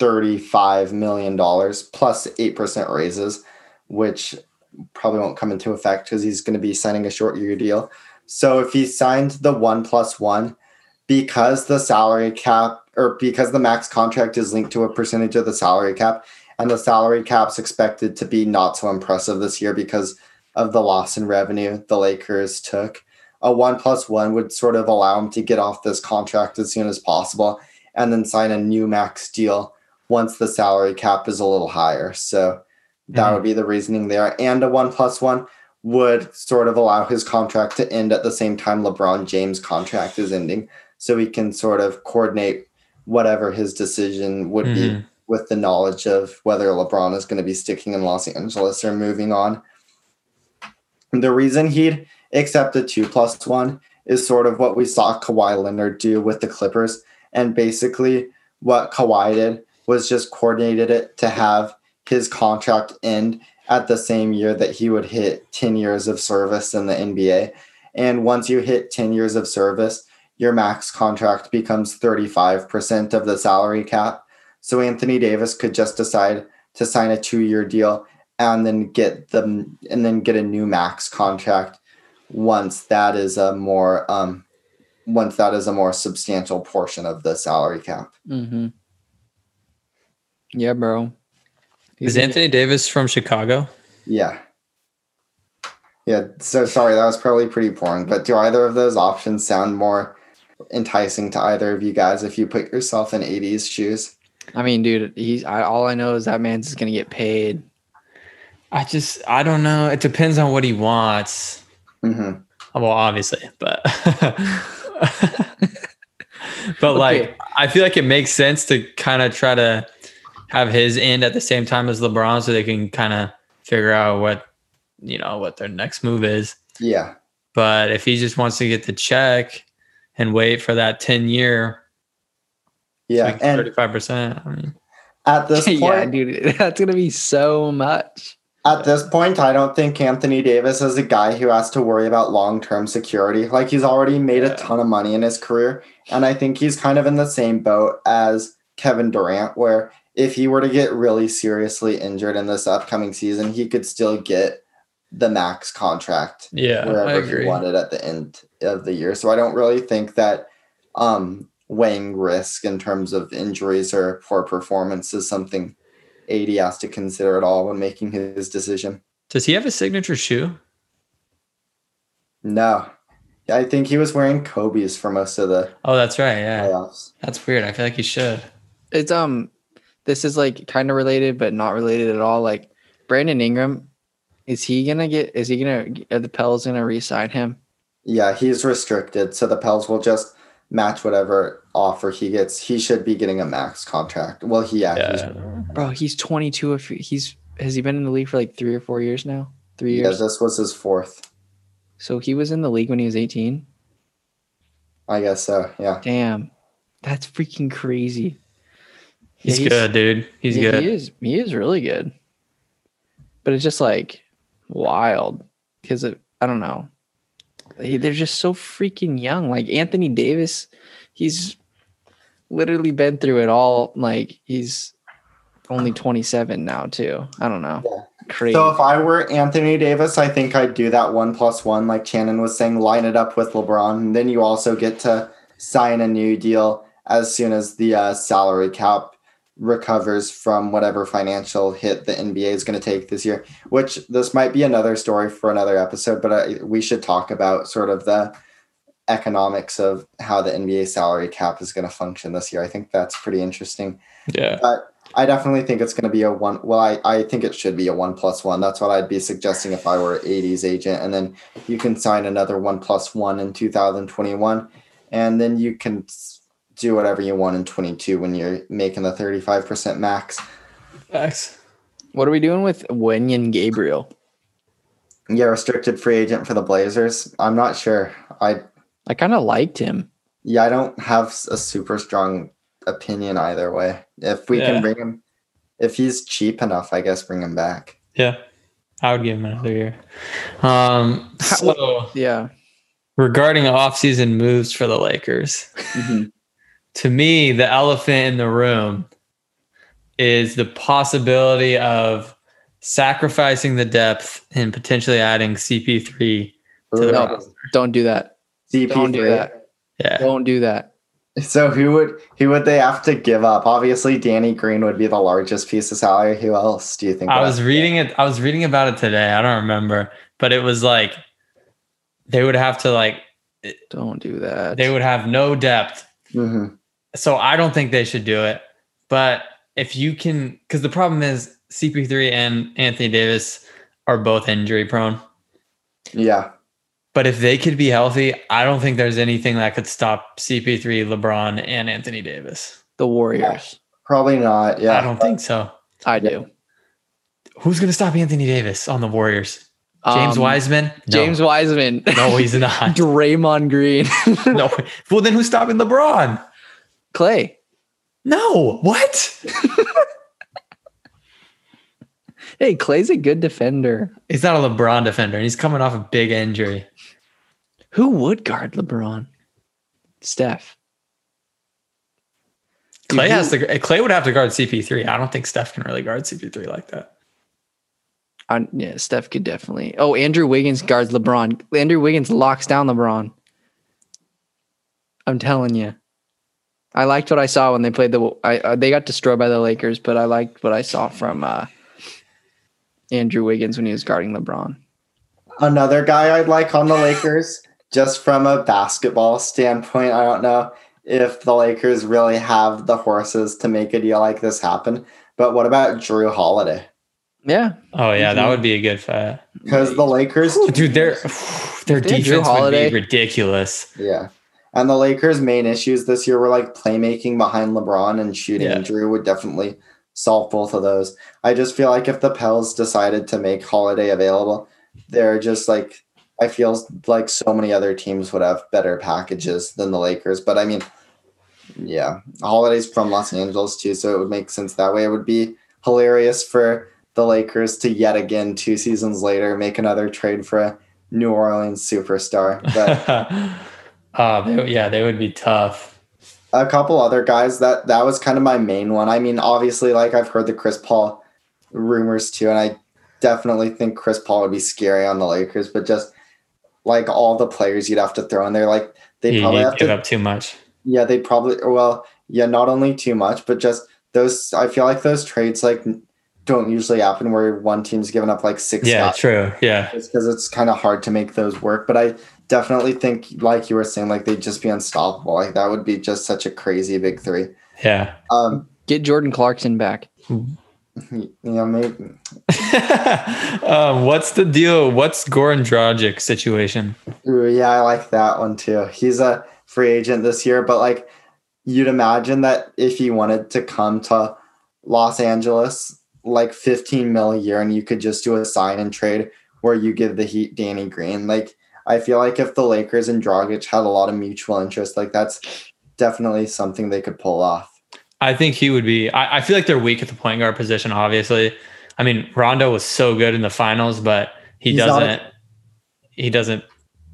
$35 million plus 8% raises, which probably won't come into effect because he's going to be signing a short year deal. So if he signed the one plus one, because the salary cap or because the max contract is linked to a percentage of the salary cap, and the salary cap's expected to be not so impressive this year because of the loss in revenue the Lakers took. A one plus one would sort of allow him to get off this contract as soon as possible and then sign a new max deal once the salary cap is a little higher. So that mm-hmm. would be the reasoning there. And a one plus one would sort of allow his contract to end at the same time LeBron James' contract is ending. So he can sort of coordinate whatever his decision would be Mhm. with the knowledge of whether LeBron is going to be sticking in Los Angeles or moving on. The reason he'd accept a two plus one is sort of what we saw Kawhi Leonard do with the Clippers. And basically, what Kawhi did was just coordinated it to have his contract end at the same year that he would hit 10 years of service in the NBA. And once you hit 10 years of service, your max contract becomes 35% of the salary cap. So Anthony Davis could just decide to sign a two-year deal and then get them and then get a new max contract once that is a more um once that is a more substantial portion of the salary cap. Mm-hmm. Yeah, bro. Is Anthony Davis from Chicago? Yeah. Yeah, so sorry, that was probably pretty boring, but do either of those options sound more enticing to either of you guys if you put yourself in AD's shoes? I mean, dude, he's. I, all I know is that man's just gonna get paid. I just I don't know. It depends on what he wants. hmm Well, obviously, but but like Okay. I feel like it makes sense to kind of try to have his end at the same time as LeBron, so they can kind of figure out what you know what their next move is. Yeah. But if he just wants to get the check and wait for that ten year, Yeah. And thirty five percent. I mean, at this point, yeah, dude, that's gonna be so much. At this point, I don't think Anthony Davis is a guy who has to worry about long term security. Like he's already made a ton of money in his career. And I think he's kind of in the same boat as Kevin Durant, where if he were to get really seriously injured in this upcoming season, he could still get the max contract yeah, I wherever he wanted at the end of the year. So I don't really think that um, weighing risk in terms of injuries or poor performance is something AD has to consider at all when making his decision. Does he have a signature shoe? No. I think he was wearing Kobe's for most of the Oh, that's right. Yeah, playoffs. that's weird. I feel like he should. It's um, this is like kind of related, but not related at all. Like Brandon Ingram, is he gonna get? Is he gonna? Are the Pels gonna re-sign him? Yeah, he's restricted, so the Pels will just match whatever offer he gets. He should be getting a max contract. Well, he yeah, he's, Yeah. Bro, he's 22. If he's has he been in the league for like three or four years now? Three years. yeah, years. this was his fourth. so he was in the league when he was 18. I guess so. Yeah. Damn, that's freaking crazy. Yeah, He's, good, dude. He's yeah, good. He is. He is really good. But it's just like wild because I don't know. They- They're just so freaking young. Like Anthony Davis, he's literally been through it all. Like he's only 27 now too. I don't know. Yeah. Crazy. So if I were Anthony Davis, I think I'd do that one plus one, like Shannon was saying, line it up with LeBron. And then you also get to sign a new deal as soon as the uh, salary cap recovers from whatever financial hit the NBA is going to take this year. Which this might be another story for another episode, but I, we should talk about sort of the economics of how the NBA salary cap is going to function this year. I think that's pretty interesting. Yeah. But I definitely think it's going to be a one. Well, I, I think it should be a one plus one. That's what I'd be suggesting if I were AD's agent. And then you can sign another one plus one in 2021. And then you can do whatever you want in 22 when you're making the 35% max. Facts. what are we doing with Wenyen Gabriel? Yeah, restricted free agent for the Blazers. I'm not sure. I I kind of liked him. yeah, I don't have a super strong opinion either way. If we Yeah. can bring him, if he's cheap enough, I guess bring him back. Yeah. I would give him another year. Um, How- so Yeah. regarding offseason moves for the Lakers, to me, the elephant in the room is the possibility of sacrificing the depth and potentially adding CP3 to the No. roster. Don't do that. CP3. Don't do that. Yeah. Don't do that. So who would who would they have to give up? Obviously, Danny Green would be the largest piece of salary. Who else do you think? I was have- reading it. I was reading about it today. I don't remember, but it was like they would have to like Don't do that. they would have no depth. Mhm. So I don't think they should do it. But if you can, because the problem is CP3 and Anthony Davis are both injury prone. Yeah. But if they could be healthy, I don't think there's anything that could stop CP3, LeBron, and Anthony Davis. The Warriors. Probably not. Yeah. I don't think so. I do. Who's going to stop Anthony Davis on the Warriors? James Um, Wiseman? No. James Wiseman. No, he's not. Draymond Green. no. Well, then who's stopping LeBron? Clay. No. What? Hey, Clay's a good defender. He's not a LeBron defender, and he's coming off a big injury. Who would guard LeBron? Steph. Clay has to. Clay would have to guard CP3. I don't think Steph can really guard CP3 like that. Uh, yeah, Steph could definitely. Oh, Andrew Wiggins guards LeBron. Andrew Wiggins locks down LeBron. I'm telling you. I liked what I saw when they played the. I uh, they got destroyed by the Lakers, but I liked what I saw from uh, Andrew Wiggins when he was guarding LeBron. Another guy I'd like on the Lakers, just from a basketball standpoint, I don't know if the Lakers really have the horses to make a deal like this happen. But what about Jrue Holiday? Yeah, Oh yeah, that would be a good fight. Because the Lakers, Dude, their their They had Jrue defense would be ridiculous. yeah. And the Lakers' main issues this year were like playmaking behind LeBron and shooting. Yeah. And Jrue would definitely solve both of those. I just feel like if the Pels decided to make Holiday available, they're just like I feel like so many other teams would have better packages than the Lakers. But I mean, yeah, Holiday's from Los Angeles too, so it would make sense that way. It would be hilarious for the Lakers to yet again two seasons later make another trade for a New Orleans superstar. But oh, they, yeah, they would be tough. a couple other guys that that was kind of my main one. I mean, obviously, like I've heard the Chris Paul rumors too, and I definitely think Chris Paul would be scary on the Lakers. But just like all the players you'd have to throw in there, like they You, probably have give to, up too much. yeah, they probably well, yeah, not only too much, but just those. I feel like those trades like don't usually happen where one team's giving up like six. Yeah, guys true. Yeah, just because it's kind of hard to make those work. But I definitely think, like you were saying, like they'd just be unstoppable. Like that would be just such a crazy big three. yeah. Um, get Jordan Clarkson back. yeah, maybe. um, what's the deal? What's Goran Dragic situation? Ooh, yeah, I like that one too. He's a free agent this year, but like you'd imagine that if he wanted to come to Los Angeles, like 15 mil a year, and you could just do a sign and trade where you give the Heat Danny Green. Like I feel like if the Lakers and Dragic had a lot of mutual interest, like that's definitely something they could pull off. I think he would be. I, I feel like they're weak at the point guard position. Obviously, I mean Rondo was so good in the finals, but he He's not a- doesn't. he doesn't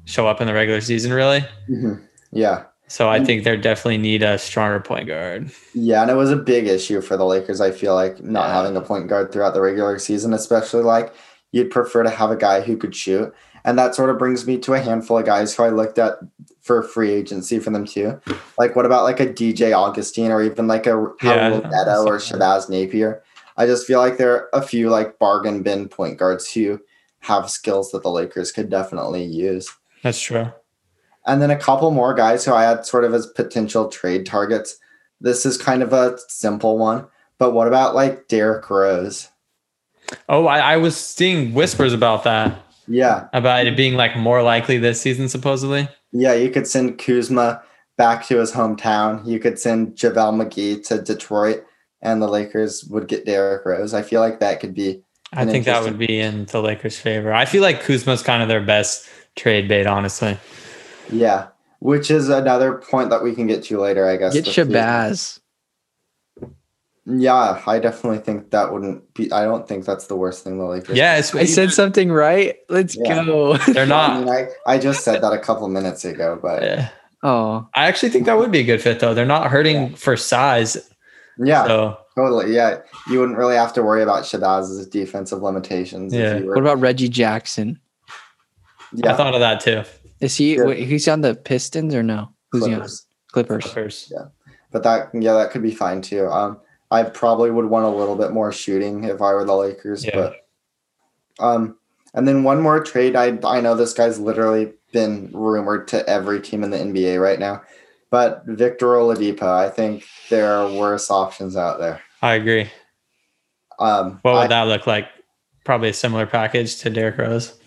show up in the regular season really. Mhm. Yeah. So I think they definitely need a stronger point guard. Yeah, and it was a big issue for the Lakers. I feel like not Yeah. having a point guard throughout the regular season, especially like you'd prefer to have a guy who could shoot. And that sort of brings me to a handful of guys who I looked at for free agency for them too. Like, what about like a DJ Augustin or even like a Yeah, Neto or. Shabazz Napier? I just feel like there are a few like bargain bin point guards who have skills that the Lakers could definitely use. That's true. And then a couple more guys who I had sort of as potential trade targets. This is kind of a simple one, but what about like Derrick Rose? Oh, I, I was seeing whispers about that, Yeah, about it being like more likely this season, supposedly. yeah, you could send Kuzma back to his hometown. You could send JaVale McGee to Detroit, and the Lakers would get Derrick Rose. I feel like that could be I think that would be in the Lakers' favor. I feel like Kuzma's kind of their best trade bait, honestly. yeah. Which is another point that we can get to later, I guess. Get with Kuzma. Shabazz. Yeah, I definitely think that wouldn't be. I don't think that's the worst thing the Lakers. Yeah, I said something right. Let's Yeah. go. they're I not. mean, I, I just said that a couple minutes ago, but Yeah. oh, I actually think that would be a good fit, though. They're not hurting for size. yeah, So Totally. Yeah. You wouldn't really have to worry about Shabazz's defensive limitations. Yeah. If you were, what about Reggie Jackson? yeah. I thought of that too. Is he? Yeah. Wait, he's on the Pistons or no? Who's he on? Clippers. Clippers. Yeah, But that, yeah, that could be fine too. Um, I probably would want a little bit more shooting if I were the Lakers. Yeah. But, um, and then one more trade. I I know this guy's literally been rumored to every team in the NBA right now, but Victor Oladipo. I think there are worse options out there. I agree. Um, What would I- that look like? Probably a similar package to Derrick Rose.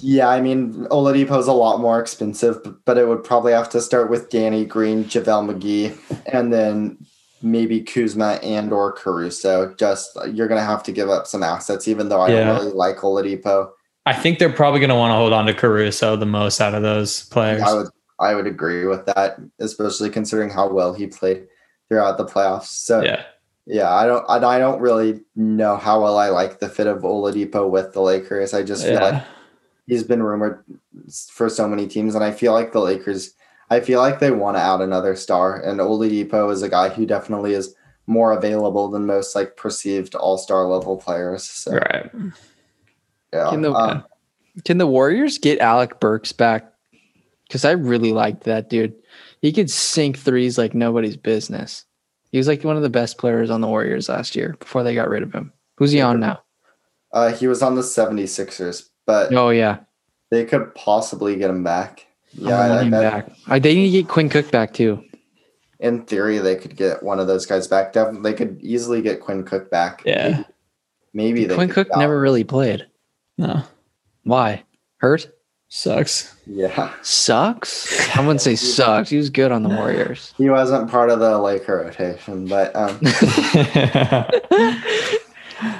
Yeah, I mean, Oladipo's a lot more expensive, but it would probably have to start with Danny Green, JaVale McGee, and then maybe Kuzma and or Caruso. Just you're gonna have to give up some assets, even though I Yeah. don't really like Oladipo. I think they're probably to want to hold on to Caruso the most out of those players. I would I would agree with that, especially considering how well he played throughout the playoffs. So yeah, yeah. I don't I, I don't really know how well I like the fit of Oladipo with the Lakers. I just feel Yeah. like he's been rumored for so many teams, and I feel like the Lakers. I feel like they want to add another star, and Oladipo is a guy who definitely is more available than most like perceived All Star level players. So Right. yeah, Can the- um, Can the Warriors get Alec Burks back? Because I really liked that dude. He could sink threes like nobody's business. He was like one of the best players on the Warriors last year before they got rid of him. Who's he on now? uh, he was on the 76ers, but Oh yeah, they could possibly get him back. Yeah, Yeah, I want I him bet back. I, they need to get Quinn Cook back too. in theory they could get one of those guys back. Definitely, they could easily get Quinn Cook back. Yeah. maybe, maybe they Quinn could Cook never really played. No. Why? Hurt? Sucks. Yeah, Sucks? I wouldn't say sucks. He was good on the Warriors. he wasn't part of the Laker rotation, but um,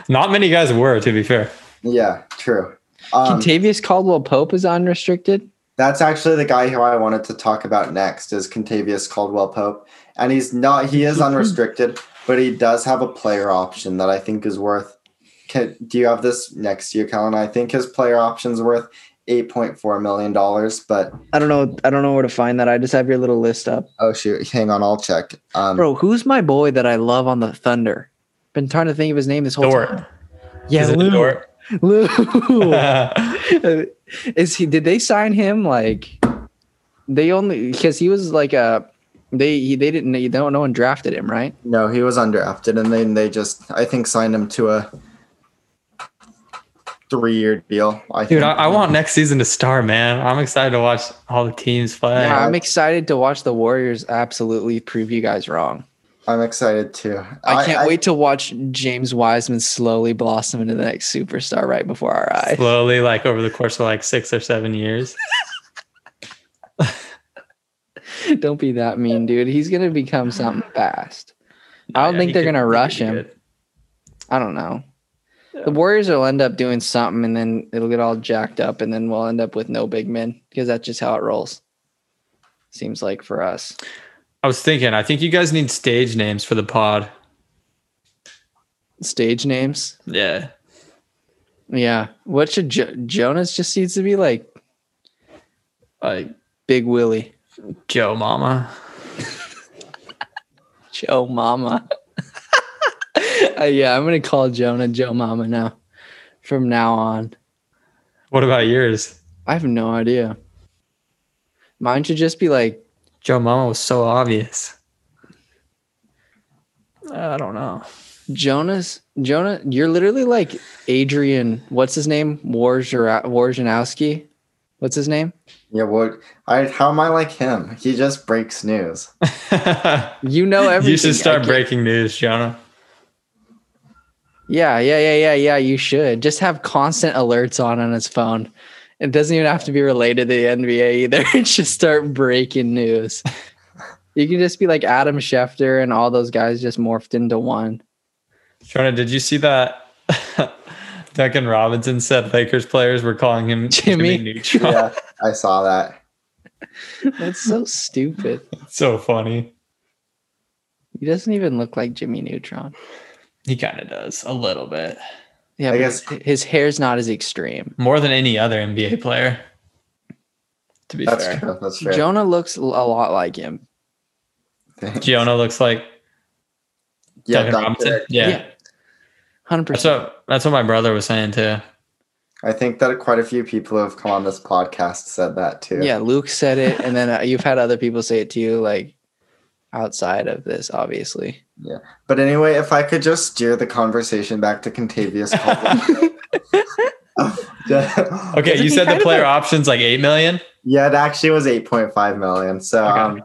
Not many guys were, to be fair. yeah, true. Um, Kentavious Caldwell Pope is unrestricted. That's actually the guy who I wanted to talk about next is Kentavious Caldwell Pope. And he's not he is unrestricted, but he does have a player option that I think is worth can, do you have this next year, you, Kellen? I think his player option's worth eight point four million dollars, but I don't know. I don't know where to find that. I just have your little list up. oh shoot, hang on, I'll check. Um Bro, who's my boy that I love on the Thunder? Been trying to think of his name this whole Dort. time. Yeah, Is it Lu. Dort? Lu. Is he? Did they sign him? Like, they only because he was like a. They he, they didn't. They don't. No one drafted him, right? no, he was undrafted and then they just I think signed him to a three year deal. I Dude, think. I, I want next season to start, man. I'm excited to watch all the teams play. Yeah, I'm excited to watch the Warriors absolutely prove you guys wrong. I'm excited too. I can't wait to watch James Wiseman slowly blossom into the next superstar right before our eyes. Slowly, like over the course of like six or seven years. Don't be that mean, dude. He's gonna become something fast. I don't Yeah, think they're could- gonna rush him. good. I don't know. The Warriors will end up doing something and then it'll get all jacked up and then we'll end up with no big men because that's just how it rolls. Seems like for us. I was thinking, I think you guys need stage names for the pod. Stage names. Yeah. Yeah. What should jo- Jonas just needs to be like Like Big Willie. Joe Mama. Joe Mama. Uh, yeah, I'm gonna call Jonah Joe Mama now. From now on. What about yours? I have no idea. Mine should just be like Joe Mama was so obvious. I don't know. Jonas, Jonah, you're literally like Adrian. What's his name? Warja- Wojnarowski. What's his name? Yeah, what I how am I like him? He just breaks news. You know everything. you should start breaking news, Jonah. Yeah, yeah, yeah, yeah, yeah. You should just have constant alerts on on his phone. It doesn't even have to be related to the NBA either. It's just start breaking news. You can just be like Adam Schefter and all those guys just morphed into one. Jonah, did you see that? Duncan Robinson said Lakers players were calling him Jimmy? Jimmy, Neutron. Yeah, I saw that. That's so stupid. so funny. He doesn't even look like Jimmy Neutron. He kind of does a little bit Yeah, I guess- his, his hair's not as extreme. more than any other NBA player. To be That's fair, true. That's fair. Jonah looks a lot like him. Jonah looks like yeah, Duncan Duncan- Robinson. Yeah. hundred that's percent. what that's what my brother was saying too. I think that quite a few people who have come on this podcast said that too. Yeah, Luke said it, and then uh, you've had other people say it to you, like outside of this, obviously. Yeah. But anyway, if I could just steer the conversation back to Kentavious Okay, Isn't you said the player a- options like eight million. yeah, it actually was 8.5 million. So Okay. um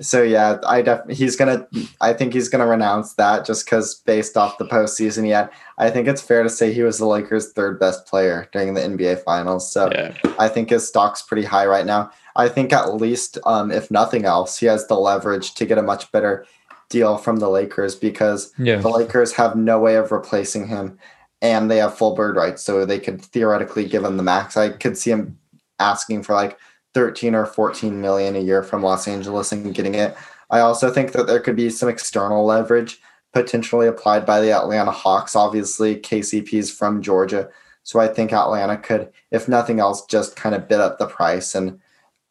So yeah, I def- he's gonna. I think he's gonna renounce that just because based off the postseason he had. I think it's fair to say he was the Lakers' third best player during the NBA Finals. So Yeah. I think his stock's pretty high right now. I think at least, um, if nothing else, he has the leverage to get a much better deal from the Lakers because Yeah. the Lakers have no way of replacing him, and they have full bird rights, so they could theoretically give him the max. I could see him asking for like 13 or 14 million a year from Los Angeles and getting it. I also think that there could be some external leverage potentially applied by the Atlanta Hawks. Obviously, KCP's from Georgia, so I think Atlanta could, if nothing else, just kind of bid up the price. And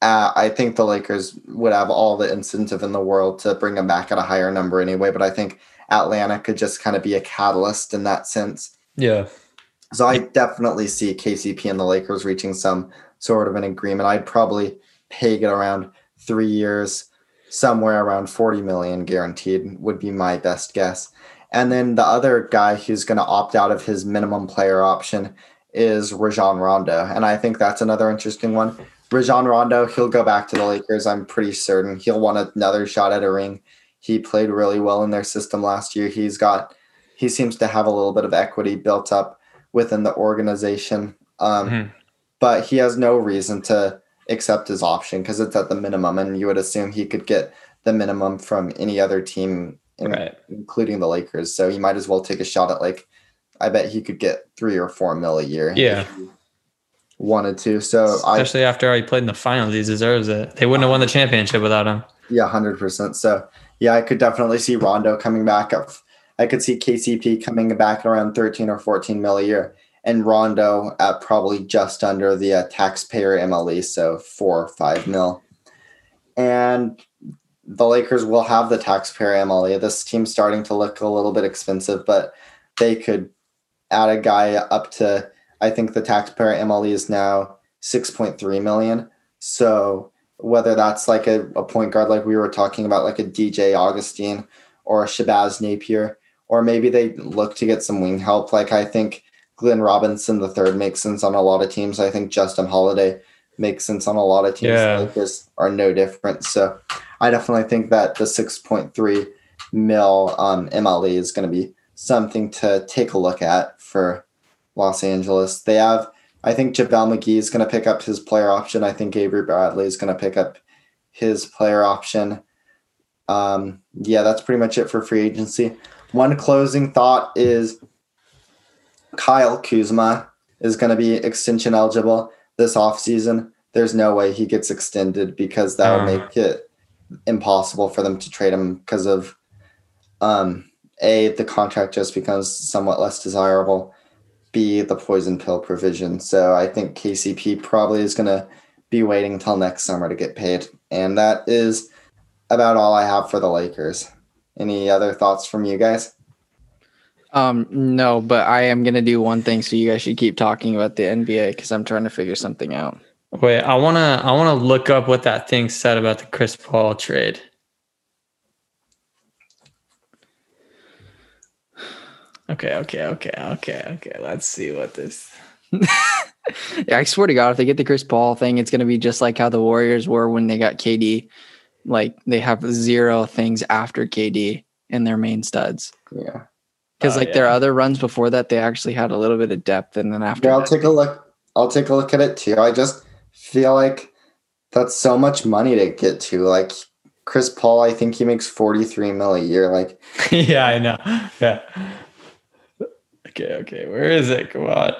uh, I think the Lakers would have all the incentive in the world to bring him back at a higher number anyway. But I think Atlanta could just kind of be a catalyst in that sense. Yeah. So I definitely see KCP and the Lakers reaching some sort of an agreement. I'd probably peg it around three years, somewhere around 40 million guaranteed would be my best guess. And then the other guy who's going to opt out of his minimum player option is Rajon Rondo. And I think that's another interesting one. Rajon Rondo, he'll go back to the Lakers. I'm pretty certain he'll want another shot at a ring. He played really well in their system last year. He's got, he seems to have a little bit of equity built up within the organization. Um, Mhm. But he has no reason to accept his option because it's at the minimum, and you would assume he could get the minimum from any other team, in- Right. including the Lakers. So he might as well take a shot at like, I bet he could get three or four mil a year. Yeah. if he wanted to. So I Especially after he played in the finals, he deserves it. They wouldn't have won the championship without him. Yeah, hundred percent. So yeah, I could definitely see Rondo coming back up. I could see KCP coming back at around thirteen or fourteen mil a year, and Rondo at probably just under the uh, taxpayer MLE, so four or five mil. And the Lakers will have the taxpayer MLE. This team's starting to look a little bit expensive, but they could add a guy up to. I think the taxpayer MLE is now six point three million. So whether that's like a, a point guard like we were talking about, like a DJ Augustin or a Shabazz Napier, or maybe they look to get some wing help. Like I think Glenn Robinson the third makes sense on a lot of teams. I think Justin Holiday makes sense on a lot of teams. Yeah. Lakers are no different. So I definitely think that the six point three mil um, MLE is going to be something to take a look at for Los Angeles. They have I think JaVale McGee is going to pick up his player option. I think Avery Bradley is going to pick up his player option. Um, yeah, that's pretty much it for free agency. One closing thought is Kyle Kuzma is going to be extension eligible this offseason. There's no way he gets extended because that would Uh. make it impossible for them to trade him because of um, a the contract just becomes somewhat less desirable b the poison pill provision. So I think KCP probably is going to be waiting until next summer to get paid. And that is about all I have for the Lakers. Any other thoughts from you guys? Um, no, but I am gonna do one thing, so you guys should keep talking about the NBA because I'm trying to figure something out. Wait, I wanna I wanna look up what that thing said about the Chris Paul trade. Okay, okay, okay, okay, okay. Let's see what this. Yeah, I swear to God, if they get the Chris Paul thing, it's gonna be just like how the Warriors were when they got KD. Like they have zero things after KD in their main studs. Yeah. Because Oh, like their yeah. other runs before that, they actually had a little bit of depth, and then after Yeah, I'll that- take a look. I'll take a look at it too. I just feel like that's so much money to get to. Like Chris Paul, I think he makes 43 mil a year. Like yeah, I know. Yeah. Okay, okay. Where is it? Come on.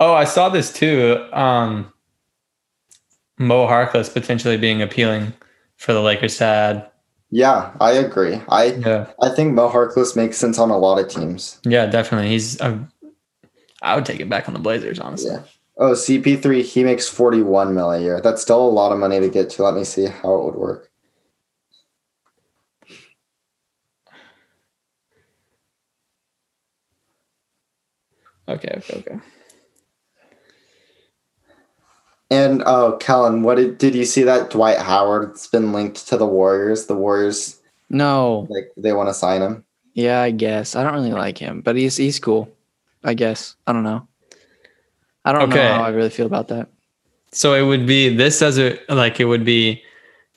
Oh, I saw this too. Um Mo Harkless potentially being appealing for the Lakers to add. Yeah, I agree. I Yeah. I think Mo Harkless makes sense on a lot of teams. Yeah, definitely. He's I I would take it back on the Blazers, honestly. Yeah. Oh, CP3, he makes 41 mil a year. That's still a lot of money to get to. Let me see how it would work. Okay, okay, okay. And oh, Kellen, what did did you see that Dwight Howard's been linked to the Warriors? The Warriors no, like they want to sign him. yeah, I guess I don't really like him, but he's he's cool. I guess I don't know. I don't Okay. know how I really feel about that. So it would be this as a like it would be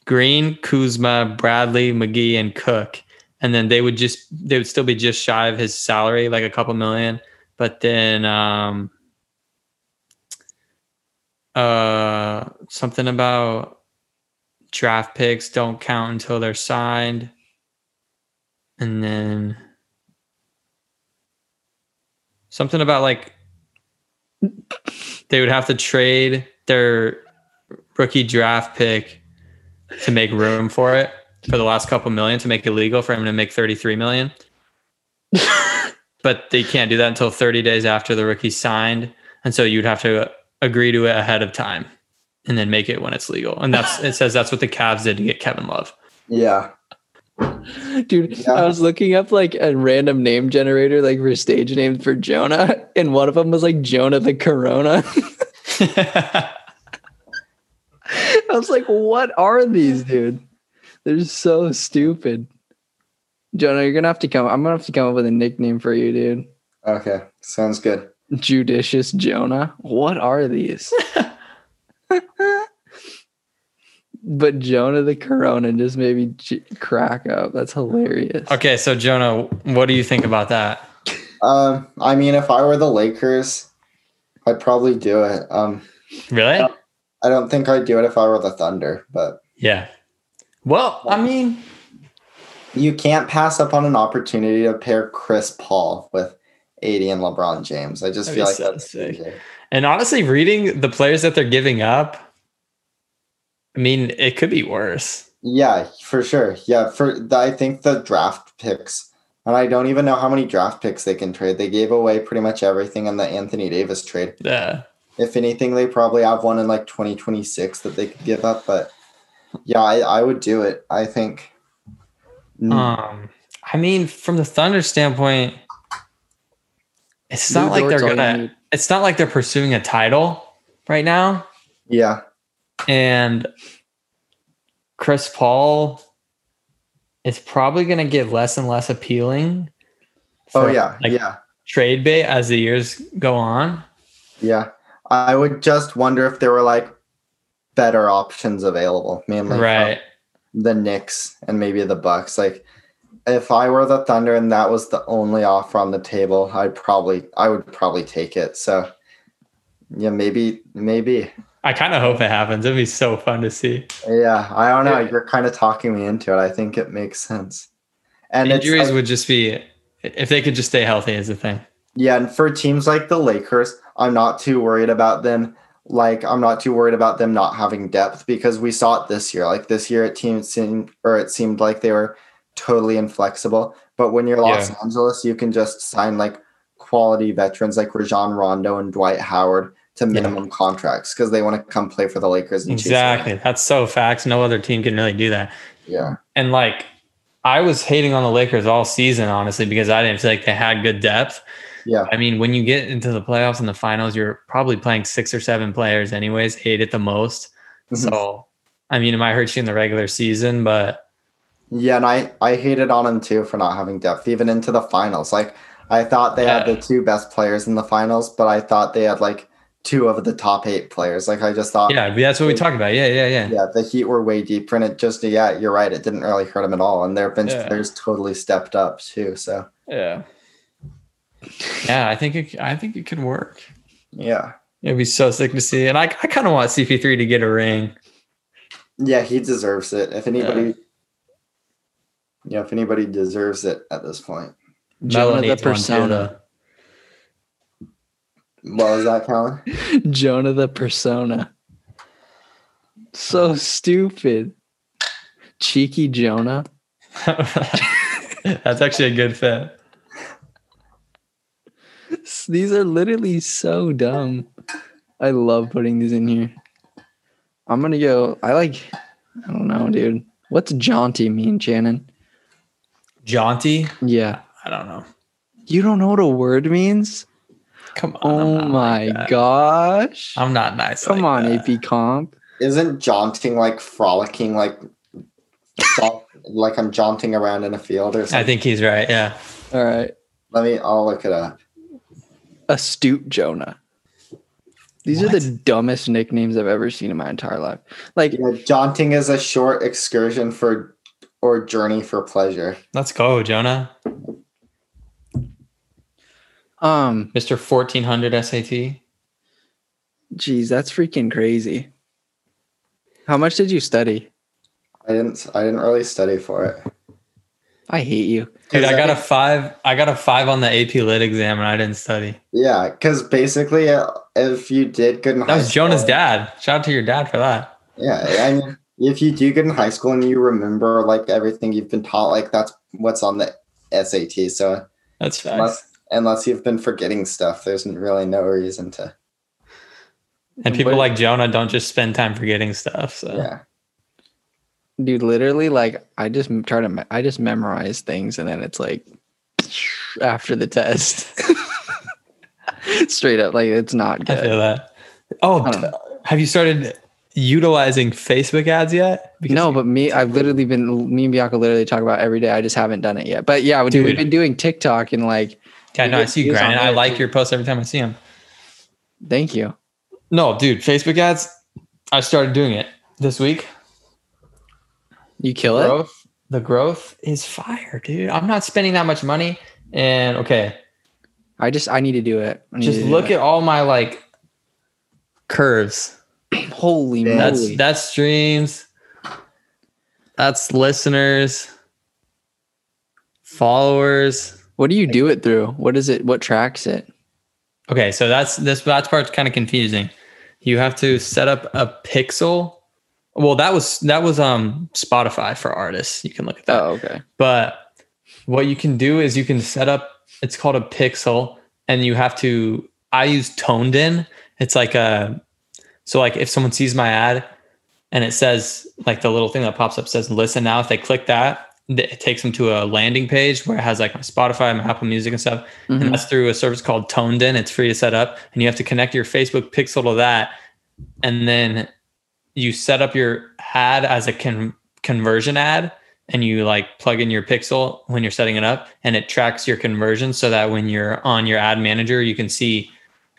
Green, Kuzma, Bradley, McGee, and Cook. And then they would just they would still be just shy of his salary, like a couple million. But then um uh something about draft picks don't count until they're signed. And then something about like they would have to trade their rookie draft pick to make room for it for the last couple million to make it legal for him to make 33 million. but they can't do that until 30 days after the rookie signed. And so you'd have to agree to it ahead of time and then make it when it's legal. And that's it says that's what the Cavs did to get Kevin Love. Yeah. Dude, Yeah. I was looking up like a random name generator, like for stage names for Jonah, and one of them was like Jonah the Corona. I was like, what are these, dude? They're so stupid. Jonah, you're gonna have to come. I'm gonna have to come up with a nickname for you, dude. Okay. Sounds good. Judicious Jonah. What are these? but Jonah the Corona just made me j- crack up. That's hilarious. okay, so Jonah, what do you think about that? Um, I mean, if I were the Lakers, I'd probably do it. Um, Really? I don't think I'd do it if I were the Thunder, but Yeah. Well, I mean, you can't pass up on an opportunity to pair Chris Paul with AD and LeBron James. I just That'd feel like so that's sick. and honestly, reading the players that they're giving up, I mean, it could be worse. Yeah, for sure. Yeah, for the, I think the draft picks, and I don't even know how many draft picks they can trade. They gave away pretty much everything in the Anthony Davis trade. Yeah. If anything, they probably have one in like 2026 that they could give up. But yeah, I, I would do it. I think. Mm, Um, I mean, from the Thunder standpoint, it's not Lou like they're Dort's all you gonna. need. It's not like they're pursuing a title right now, yeah, and Chris Paul is probably gonna get less and less appealing. Oh yeah, like, yeah, trade bait as the years go on. yeah. I would just wonder if there were like better options available, mainly from Right. the Knicks and maybe the Bucks. Like, if I were the Thunder and that was the only offer on the table, I'd probably, I would probably take it. So, yeah, maybe, maybe. I kind of hope it happens. It'd be so fun to see. Yeah, I don't know. You're kind of talking me into it. I think it makes sense. And it's Injuries like- would just be if they could just stay healthy is the thing. Yeah, and for teams like the Lakers, I'm not too worried about them. Like I'm not too worried about them not having depth because we saw it this year. Like this year, it team seemed or it seemed like they were totally inflexible. But when you're Los Yeah. Angeles, you can just sign like quality veterans like Rajon Rondo and Dwight Howard to minimum contracts because they want to come play for the Lakers. And Exactly. That's so facts. No other team can really do that. Yeah. And like I was hating on the Lakers all season, honestly, because I didn't feel like they had good depth. Yeah. I mean, when you get into the playoffs and the finals, you're probably playing six or seven players, anyways, eight at the most. Mhm. So, I mean, it might hurt you in the regular season, but Yeah, and I I hated on them too for not having depth, even into the finals. Like I thought they had the two best players in the finals, but I thought they had like two of the top eight players. Like I just thought, yeah, that's what we talked about. Yeah, yeah, yeah. yeah, the Heat were way deeper, and it just yeah, you're right, it didn't really hurt them at all, and their bench Yeah. players totally stepped up too. So Yeah. Yeah, I think it, I think it could work. yeah, It'd be so sick to see. And I, I kind of want CP3 to get a ring. yeah, he deserves it. If anybody, yeah, if anybody deserves it at this point, Melo Jonah the needs one too, persona. though. what was that, Colin? Jonah the persona. So stupid. Cheeky Jonah. That's actually a good fit. These are literally so dumb. I love putting these in here. I'm gonna go. I like. I don't know, dude. What's jaunty mean, Shannon? Jaunty? Yeah, I don't know. you don't know what a word means. Come on. Oh my like gosh! I'm not nice. Come like on, that. AP Comp. Isn't jaunting like frolicking, like like I'm jaunting around in a field or something? I think he's right. Yeah. All right, Let me. I'll look it up. astute Jonah. These are the dumbest nicknames I've ever seen in my entire life. Like, Yeah, jaunting is a short excursion for or journey for pleasure. Let's go, Jonah. um, Mr. 1400 SAT. geez, that's freaking crazy. How much did you study? I didn't I didn't really study for it. I hate you. Dude, I got a five. I got a five on the AP Lit exam, and I didn't study. Yeah, because basically, uh, if you did good in That high was Jonah's school- dad. Shout out to your dad for that. Yeah, I mean, if you do get in high school and you remember like everything you've been taught, like that's what's on the SAT. So That's facts. unless unless you've been forgetting stuff, there's really no reason to. And people What- like Jonah don't just spend time forgetting stuff. So Yeah, dude literally like i just try to me- i just memorize things and then it's like after the test straight up like it's not I good feel that. Oh, I have you started utilizing Facebook ads yet? Because no but me i've literally been me and bianca literally talk about every day i just haven't done it yet but yeah dude, we've been doing tiktok and like Yeah, no. I see you grinding. I like your posts every time I see them. thank you No, dude, Facebook ads. I started doing it this week. you kill it growth, the growth is fire, dude. I'm not spending that much money. And okay, i just i need to do it just to look it. at all my like curves. holy Damn. That's moly that's streams. That's listeners, followers. what do you do it through what is it what tracks it Okay, so that's this that part's kind of confusing. You have to set up a pixel. Well, that was that was um Spotify for artists. You can look at that. oh okay But what you can do is you can set up it's called a pixel and you have to I use ToneDen. It's like a so like if someone sees my ad and it says like the little thing that pops up says listen now if they click that it takes them to a landing page where it has like my Spotify, my Apple Music and stuff. Mhm. And that's through a service called ToneDen. It's free to set up and you have to connect your Facebook pixel to that and then you set up your ad as a con- conversion ad and you like plug in your pixel when you're setting it up and it tracks your conversion so that when you're on your ad manager you can see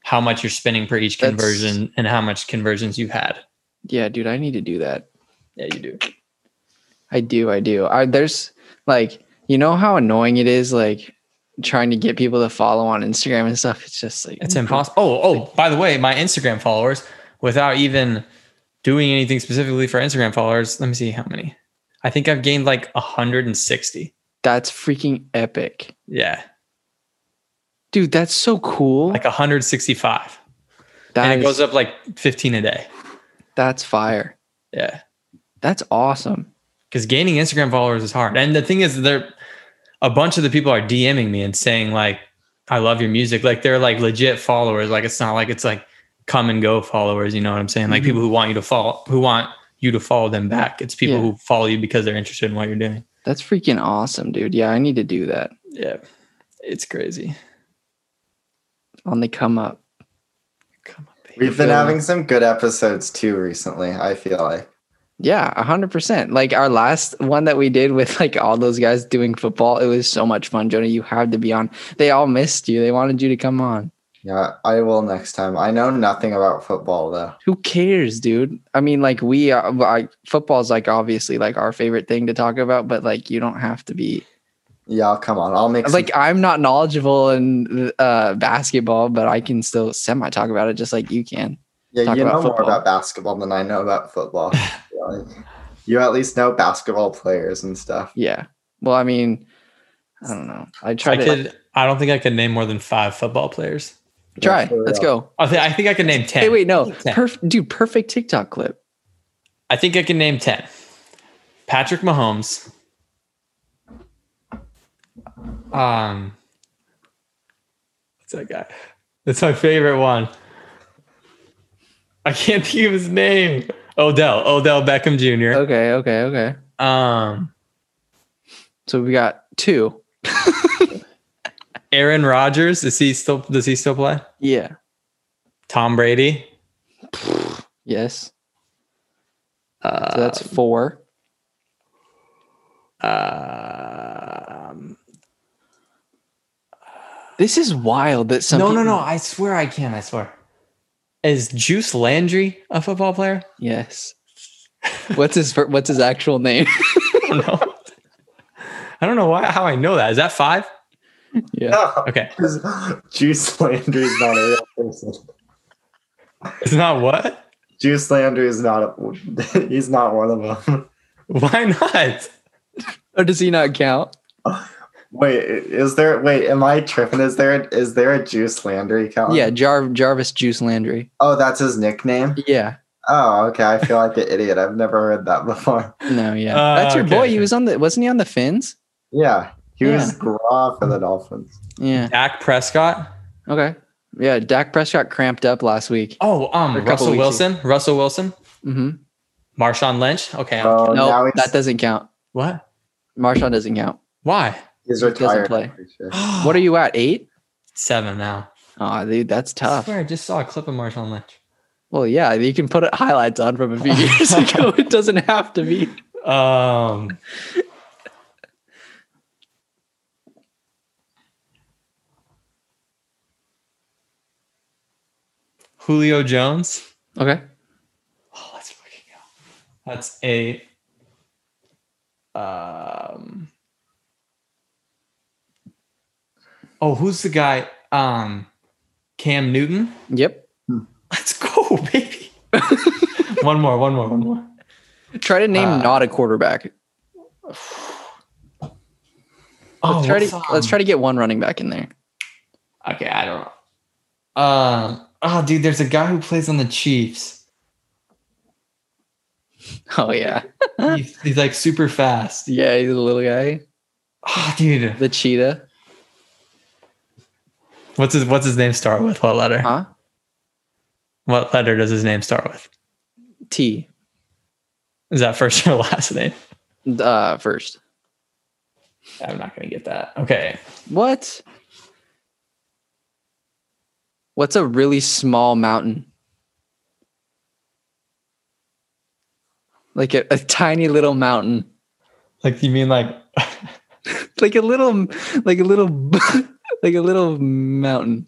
how much you're spending per each That's- conversion and how much conversions you've had. Yeah dude i need to do that. Yeah you do. I do, I do. I there's like you know how annoying it is like trying to get people to follow on Instagram and stuff. It's just like it's impossible. Oh oh by the way my instagram followers without even doing anything specifically for instagram followers let me see how many. I think i've gained like 160 That's freaking epic. yeah Dude, that's so cool. like 165 That and it is- goes up like 15 a day that's fire. yeah That's awesome. because gaining Instagram followers is hard. And the thing is, they're a bunch of the people are DMing me and saying like, "I love your music." Like they're like legit followers. Like it's not like it's like come and go followers. You know what I'm saying? Like Mhm. people who want you to follow, who want you to follow them back. It's people Yeah. who follow you because they're interested in what you're doing. That's freaking awesome, dude. Yeah, I need to do that Yeah, it's crazy. On the come up. Come on, baby. we've been Yeah. having some good episodes too recently. I feel like. Yeah, a hundred percent. Like our last one that we did with like all those guys doing football, it was so much fun. Jonah, you had to be on. They all missed you. They wanted you to come on. Yeah, I will next time. I know nothing about football though. Who cares, dude? I mean, like we, are like football's like obviously like our favorite thing to talk about, but like you don't have to be. Yeah, come on. I'll make some- Like I'm not knowledgeable in uh, basketball, but I can still semi talk about it just like you can. yeah, talk you know about more about basketball than I know about football. Like, you at least know basketball players and stuff. Yeah. Well, I mean, I don't know. I try I to could. I don't think I could name more than five football players. try. Yeah, Let's real. go. I think. I think I could name ten. Hey, wait, no, Ten. perfect, dude. Perfect TikTok clip. I think I can name 10. Patrick Mahomes. Um, what's that guy? That's my favorite one. I can't think of his name. Odell, Odell Beckham Jr. Okay, okay, okay. Um, So we got two. Aaron Rodgers. Is he still? Does he still play? Yeah. Tom Brady. Yes. Uh, So that's four. um, This is wild that some no, no, people- no. I swear I can. I swear. Is Juice Landry a football player? Yes. What's his What's his actual name? I don't know. I don't know why how I know that. Is that five? yeah. Okay. Juice Landry is not a real person. It's not what? Juice Landry is not a, he's not one of them. Why not? Or does he not count? Wait, is there wait, am I tripping? Is there is there a Juice Landry count? Yeah, Jar- Jarvis Juice Landry. Oh, that's his nickname? Yeah. Oh, okay. I feel like an idiot. I've never heard that before. No, yeah. Uh, That's your boy. He was on the wasn't he on the Fins? Yeah. He was Yeah. Gra for the Dolphins. Yeah. Dak Prescott. Okay. Yeah, Dak Prescott cramped up last week. Oh, um, Or a couple Russell Wilson. Russell Wilson. hmm Marshawn Lynch. Okay. Oh, No, he's, that doesn't count. what? Marshawn doesn't count. Why? He's doesn't retired. play. Sure. What are you at? Eight? Seven now. Oh, dude, that's tough. I swear I just saw a clip of Marshawn Lynch. Well, yeah, you can put highlights on from a few years ago. It doesn't have to be. Um. Julio Jones. Okay. Oh, let's fucking go. That's a. Um. Oh, who's the guy? Um, Cam Newton. Yep. Let's go, baby. one more, one more, one more. Try to name Uh, not a quarterback. Oh, Let's try what's, to let's um, try to get one running back in there. Okay, I don't know. Um. Oh, dude, there's a guy who plays on the Chiefs. Oh yeah. He's, he's like super fast. Yeah, he's a little guy. Oh, dude, The cheetah. What's his What's his name start with? What letter? Huh? What letter does his name start with? T. Is that first or last name? Uh first. I'm not gonna get that. Okay. What? What's a really small mountain? Like a, a tiny little mountain. Like you mean like Like a little like a little like a little mountain.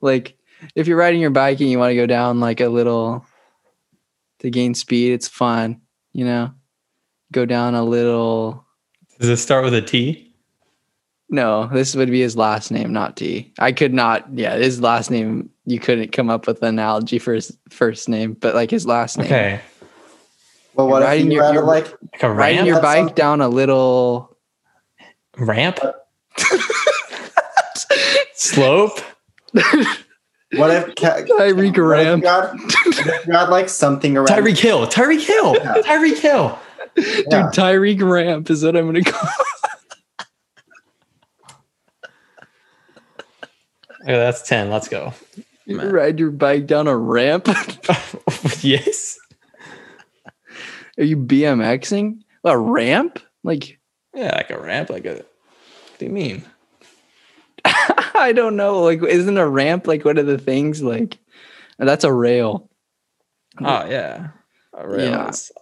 Like if you're riding your bike and you want to go down like a little to gain speed, it's fun, you know. Go down a little does it start with a T? No, this would be his last name, not T. I could not. Yeah, his last name. You couldn't come up with an analogy for his first name, but like his last name. Okay. Well, what if Riding you your- your- like Like a Riding ramp? your bike something- down a little ramp? Slope? what if ca- Tyreek what if Ram. you had, what if you had like something around Tyreek Hill. Tyreek Hill. Yeah. Tyreek Hill. Dude, Yeah. Tyreek Ramp is what I'm gonna call. Okay, that's 10. Let's go. You ride your bike down a ramp. yes. Are you BMXing? A ramp? Like Yeah, like a ramp. Like a. What do you mean? I don't know. Like isn't a ramp like one of the things? Like that's a rail. Oh, yeah. A rail Yeah. is-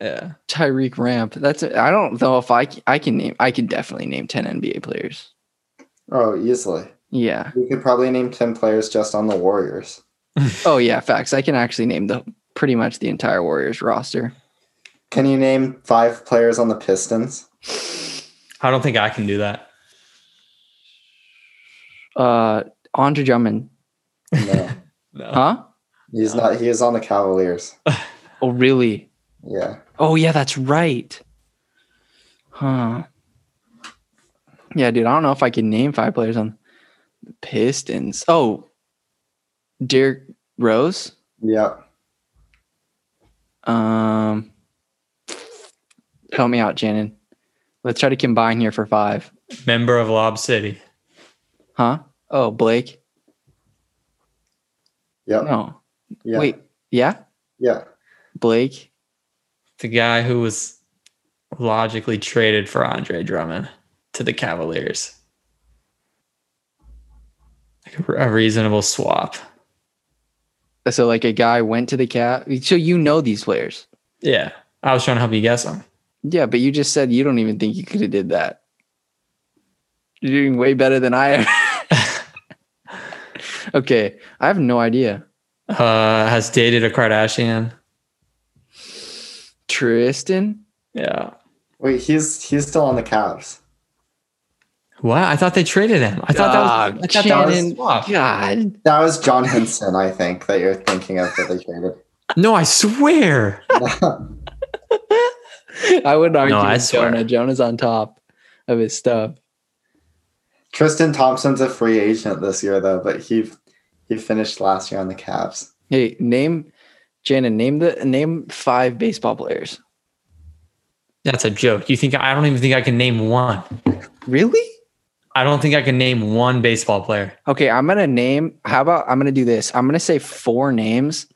Yeah. Tyreek Ramp. That's I don't know if I I can name. I can definitely name ten NBA players. Oh, easily. Yeah. We could probably name ten players just on the Warriors. Oh yeah, facts. I can actually name the pretty much the entire Warriors roster. Can you name five players on the Pistons? I don't think I can do that. Uh, Andre Drummond. No, No. Huh? he's not. He is on the Cavaliers. Oh really? Yeah. Oh yeah, that's right. Huh. Yeah, dude. I don't know if I can name five players on the Pistons. Oh, Derrick Rose. Yep. Um, help me out, Shannon. Let's try to combine here for five. Member of Lob City. Huh? Oh, Blake. Yeah. No. Yeah. Wait. Yeah. Yeah. Blake. The guy who was logically traded for Andre Drummond to the Cavaliers. Like a, a reasonable swap. So like a guy went to the cat. So you know these players. Yeah. I was trying to help you guess them. Yeah, but you just said you don't even think you could have did that. You're doing way better than I am. okay, I have no idea. Uh, has dated a Kardashian. Tristan. Yeah. Wait, he's he's still on the Cavs. What? I thought they traded him. I thought that was, I thought that was Shannon. God. That was John Henson, I think, that you're thinking of that they traded. No, I swear. I would argue No, I with swear. Jonah. Jonah's on top of his stuff. Tristan Thompson's a free agent this year though, but he he finished last year on the Cavs. Hey, name Shannon, name the name five baseball players. That's a joke. You think I don't even think I can name one. Really? I don't think I can name one baseball player. Okay, I'm gonna name. How about I'm gonna do this? I'm gonna say four names,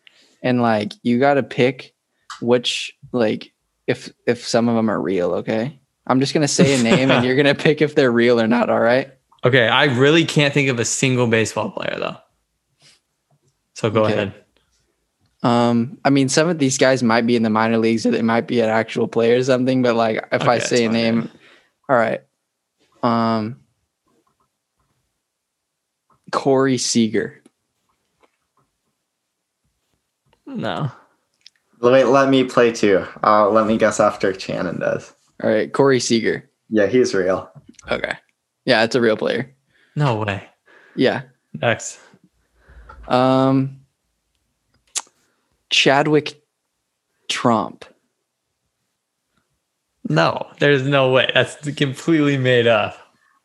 and like you gotta pick which like if if some of them are real. Okay, I'm just gonna say a name, and you're gonna pick if they're real or not. All right. Okay, I really can't think of a single baseball player though. So go Okay. ahead. Um, I mean, some of these guys might be in the minor leagues, or they might be an actual player or something. But like, if I say a that's name, all right. Um, Corey Seager. No. Wait, let me play too. Uh, let me guess after Shannon does. All right, Corey Seager. Yeah, he's real. Okay. Yeah, it's a real player. No way. Yeah. Next. Um, Chadwick Tromp. No, there's no way. That's completely made up.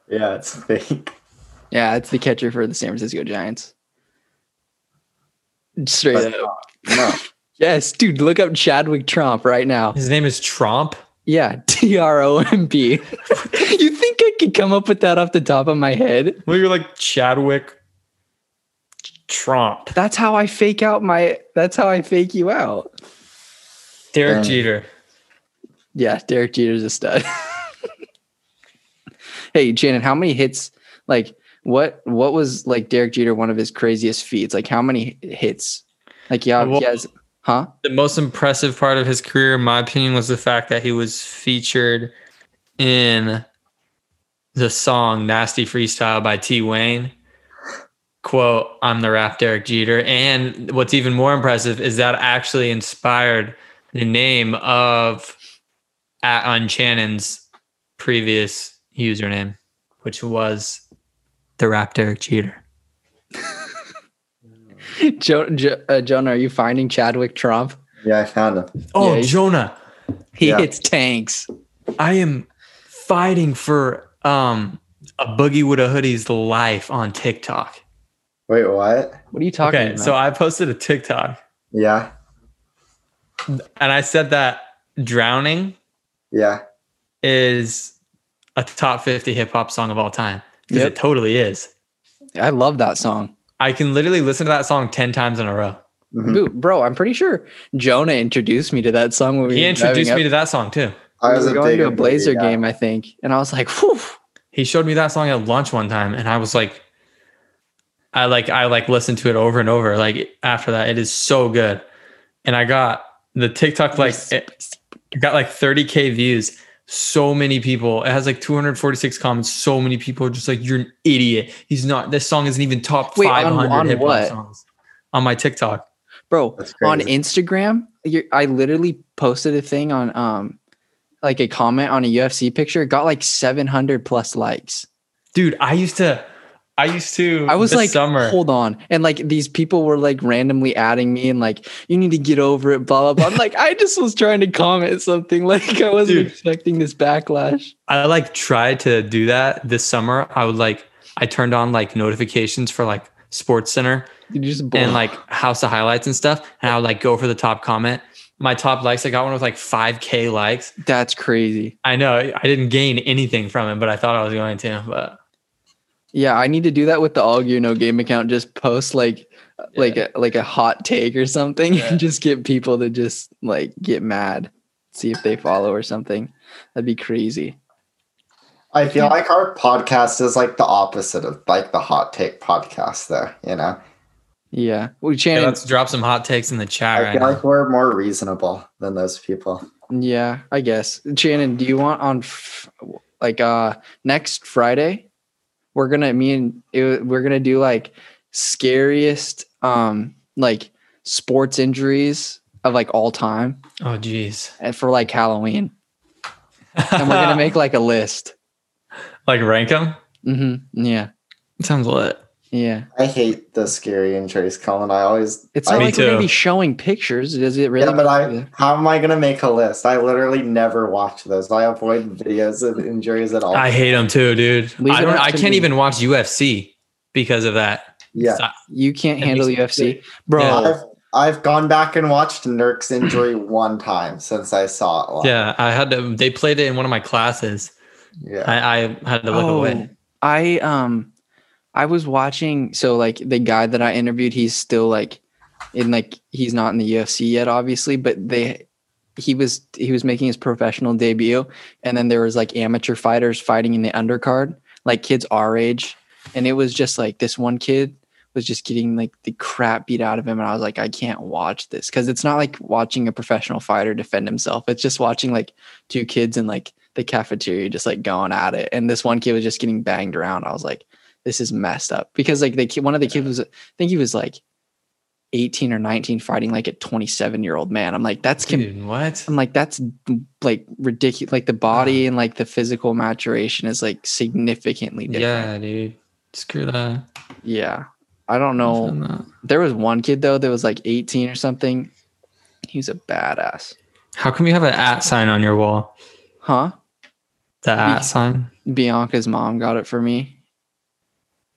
Yeah, it's fake. Yeah, it's the catcher for the San Francisco Giants. Straight But up. no, Yes, dude, look up Chadwick Tromp right now. His name is Trump. Yeah, T R O M P. You think I could come up with that off the top of my head? Well, you're like Chadwick Tromp. That's how I fake out my. That's how I fake you out. Derek Um, Jeter. Yeah, Derek Jeter's a stud. hey, Shannon, how many hits? Like, what? What was like Derek Jeter? One of his craziest feats. Like, how many hits? Like, yeah, Well- he has. Huh? The most impressive part of his career, in my opinion, was the fact that he was featured in the song Nasty Freestyle by T Wayne. Quote, I'm the rap Derek Jeter. And what's even more impressive is that actually inspired the name of at Unchannon's previous username, which was the rap Derek Jeter. Jo- jo- uh, Jonah, are you finding Chadwick Tromp? yeah, I found him. Oh, Yeah, Jonah. He Yeah. hits tanks. I am fighting for um A Boogie wit da Hoodie's life on TikTok. Wait, what? What are you talking Okay, about? so I posted a TikTok Yeah, and I said that drowning yeah. is a top 50 hip hop song of all time. Because Yep. it totally is. I love that song. I can literally listen to that song 10 times in a row. Mhm. Bro, I'm pretty sure Jonah introduced me to that song when we He were introduced me up. to that song too. I We was were going to a Blazer yeah. game, I think, and I was like, "Whew." He showed me that song at lunch one time and I was like I like I like listened to it over and over like after that it is so good. And I got the TikTok like it got like 30k views. So many people. It has like 246 comments. So many people are just like, "You're an idiot." He's not. This song isn't even top Wait, on- 500 on hip hop what? songs on my TikTok. bro. On. Instagram, you I literally posted a thing on um, like a comment on a UFC picture, got like 700 plus likes. Dude, I used to. I used to. I was like, summer. hold on. And like these people were like randomly adding me and like, you need to get over it, blah, blah, blah. I'm like, I just was trying to comment something. Like I wasn't Dude. expecting this backlash. I like tried to do that this summer. I would like I turned on like notifications for like Sports Center and like House of Highlights and stuff, and I would like go for the top comment. My top likes, I got one with like 5k likes. that's crazy. I know I didn't gain anything from it, but I thought I was going to. But Yeah, I need to do that with the all gear no game account. Just post like like a like a hot take or something Yeah. and just get people to just like get mad. See if they follow or something. That'd be crazy. I feel like our podcast is like the opposite of like the hot take podcast, though. You know, Yeah. Well, yeah, Shannon, let's drop some hot takes in the chat I right feel now. like we're more reasonable than those people. Yeah, I guess. Shannon, do you want on f- like uh next Friday? We're gonna me and it, we're gonna do like scariest um like sports injuries of like all time Oh, geez. and for like Halloween. And we're gonna make like a list. like rank them. hmm Yeah. Sounds lit. Yeah. I hate the scary injuries, Colin. I always It's I- not Me like we're gonna too. be showing pictures. Does it really? yeah, but matter? I how am I gonna make a list? I literally never watch those. I avoid videos of injuries at all. I hate them too, dude. Leave I don't. I can't me. even watch UFC because of that. yeah. So- you can't It handle makes UFC, bro. Yeah. I've I've gone back and watched Nurk's injury one time since I saw it. Live. yeah, I had to. They played it in one of my classes. yeah. I, I had to look away. Oh, I um I was watching so like the guy that I interviewed, he's still like in like he's not in the UFC yet, obviously, but they he was he was making his professional debut and then there was like amateur fighters fighting in the undercard, like kids our age. And it was just like this one kid was just getting like the crap beat out of him. And I was like, I can't watch this because it's not like watching a professional fighter defend himself. It's just watching like two kids in like the cafeteria just like going at it. And this one kid was just getting banged around. I was like, this is messed up because like the one of the kids was, I think he was like 18 or 19 fighting like a 27 year old man. I'm like, that's, com- Dude, what? I'm like, that's like ridiculous. Like the body and like the physical maturation is like significantly different. Yeah, dude. Screw that. Yeah. I don't know. No. There was one kid though that was like 18 or something. He was a badass. How come you have an at sign on your wall? Huh? The at sign. Bianca's mom got it for me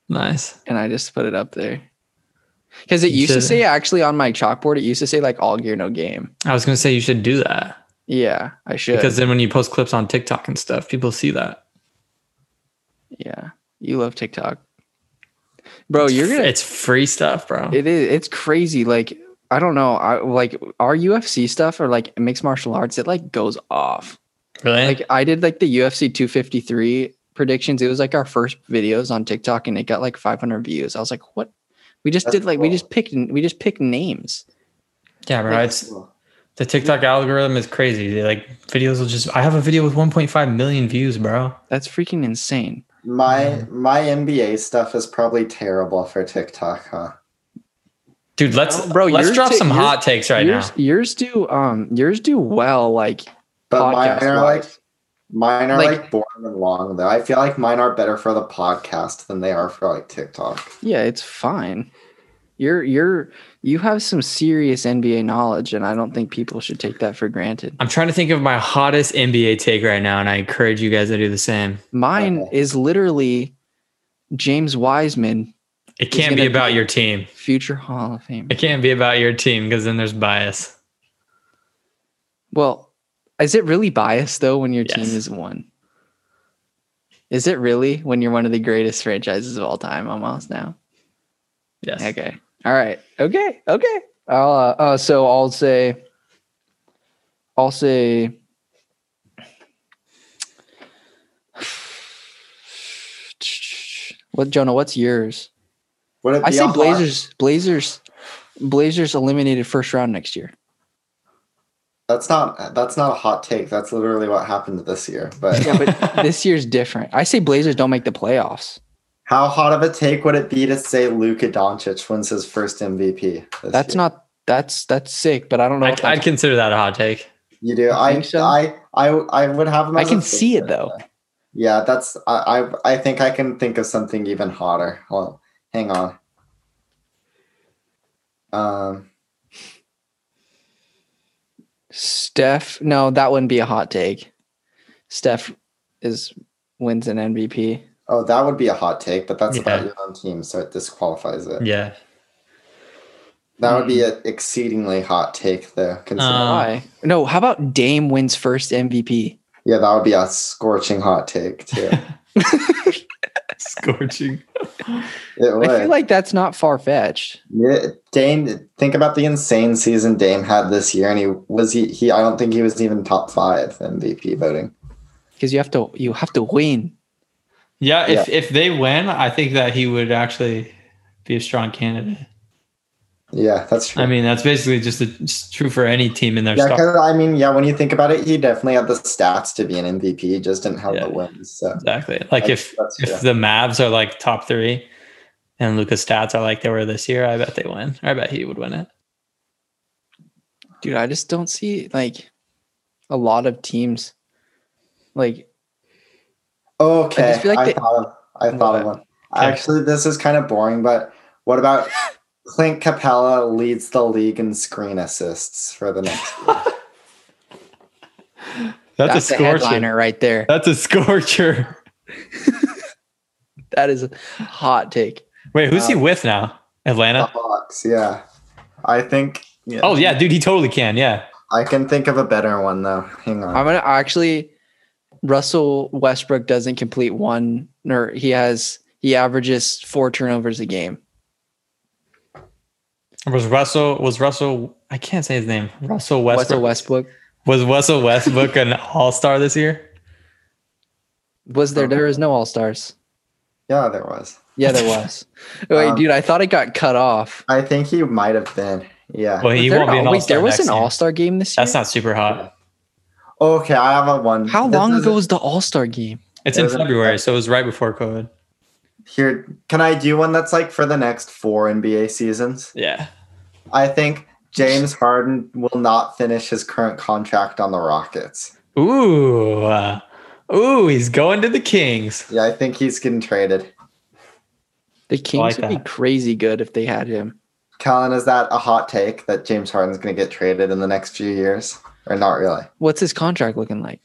Nice. and I just put it up there. Because it You used to say actually on my chalkboard, it used to say like all gear, no game. I was gonna say you should do that Yeah, I should. because then when you post clips on TikTok and stuff, people see that. yeah, you love TikTok, bro. You're gonna. It's free stuff, bro. It is. It's crazy. Like I don't know. I like our UFC stuff or like mixed martial arts. It like goes off. really? Like I did like the UFC 253 predictions. It was like our first videos on TikTok, and it got like 500 views. I was like, what? We just That's did like we just picked we just picked names. yeah, bro. It's the TikTok algorithm is crazy. They, like videos will just. I have a video with 1.5 million views, bro. That's freaking insane. My my NBA stuff is probably terrible for TikTok, huh? Dude, let's Bro, bro. Let's yours drop ta- some yours- hot takes right yours, now. yours do um yours do well like But mine podcast are like wise. Mine are Like- like, boring and long though. I feel like mine are better for the podcast than they are for like TikTok. Yeah, it's fine. You're you're you have some serious NBA knowledge, and I don't think people should take that for granted. I'm trying to think of my hottest NBA take right now, and I encourage you guys to do the same. Mine Okay. is literally James Wiseman, It can't be about be- your team. future Hall of Fame. It can't be about your team because then there's bias. Well, is it really biased though when your team is one? Is it really when you're one of the greatest franchises of all time almost now? Yes. Okay. All right. Okay. Okay. I'll, uh, uh, so I'll say, I'll say, what Jonah? What's yours? Would it I say Blazers. Blazers. Blazers eliminated first round next year. That's not that's not a hot take. That's literally what happened this year. But Yeah, but this year's different. I say Blazers don't make the playoffs. how hot of a take would it be to say Luka Doncic wins his first MVP? That's year? not. That's that's sick. But I don't know. I, if I'd consider that a hot take. you do. I, think so? I I I would have him. I as a can see it favorite. though. Yeah, that's I, I I think I can think of something even hotter. Hold on. Hang on. Um Steph, no, that wouldn't be a hot take. Steph is wins an MVP. oh that would be a hot take, but that's Yeah. about your own team, so it disqualifies it. Yeah. That would be an exceedingly hot take though. considering- Uh, Why? No, how about Dame wins first MVP? yeah, that would be a scorching hot take too. Scorching. It would. I feel like that's not far fetched. Yeah, Dame. Think about the insane season Dame had this year, and he was he. He. I don't think he was even top five MVP voting. Because you have to you have to win. Yeah, if if they win, I think that he would actually be a strong candidate. Yeah, that's true. I mean, that's basically just, a, just true for any team in their yeah, star. 'cause, I mean, yeah. When you think about it, he definitely had the stats to be an MVP. He just didn't have Yeah. the wins. So Exactly. Like That's- if that's if true. the Mavs are like top three, and Luka's stats are like they were this year, I bet they win. I bet he would win it. Dude, I just don't see like a lot of teams like Okay, I, feel like they- thought of I thought of one. Okay. Actually, this is kind of boring, but what about Clint Capela leads the league in screen assists for the next? That's, that's, a a scorcher. headliner right there. That's a scorcher. That is a hot take. Wait, who's he Uh, with now? the Atlanta. Hawks, yeah. I think. Yeah, Oh yeah, dude, he totally can. Yeah. I can think of a better one though. Hang on. I'm gonna actually Russell Westbrook doesn't complete one or he has he averages four turnovers a game. Was Russell? Was Russell? I can't say his name. Russell Westbrook. Russell Westbrook. Was Russell Westbrook an All Star this year? Was there there was no all stars. yeah, there was. Yeah, there was. Wait, Um, dude, I thought it got cut off. I think he might have been. Yeah. Well, he there won't be an- an All Star. there was an all star game this year. That's not super hot. Okay, I have a one. How This long is- ago was the all star game? It's It in was in- February, so it was right before COVID. Here, can I do one that's like for the next four NBA seasons? Yeah. I think James Harden will not finish his current contract on the Rockets. Ooh. uh, ooh, he's going to the Kings. Yeah, I think he's getting traded. The Kings like would be crazy good if they had him. Colin, is that a hot take that James Harden's going to get traded in the next few years, or not really? What's his contract looking like?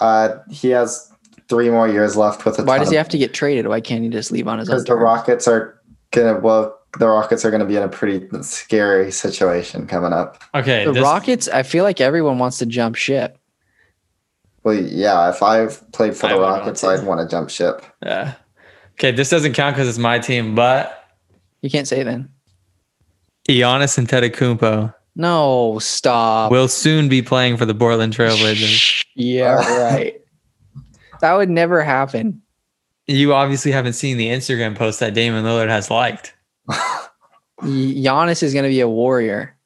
Uh, he has three more years left with a. Why ton does he of- have to get traded? Why can't he just leave on his own? Because the? Rockets are gonna. Well, the Rockets are going to be in a pretty scary situation coming up. Okay. The this- Rockets, I feel like everyone wants to jump ship. Well, yeah, if I've played for the would want Rockets, to. I'd want to jump ship. Yeah. Okay, this doesn't count because it's my team, but You can't say then. Giannis Antetokounmpo No, stop. will soon be playing for the Portland Trailblazers. yeah, right. That would never happen. You obviously haven't seen the Instagram post that Damian Lillard has liked. Y- Giannis is going to be a warrior.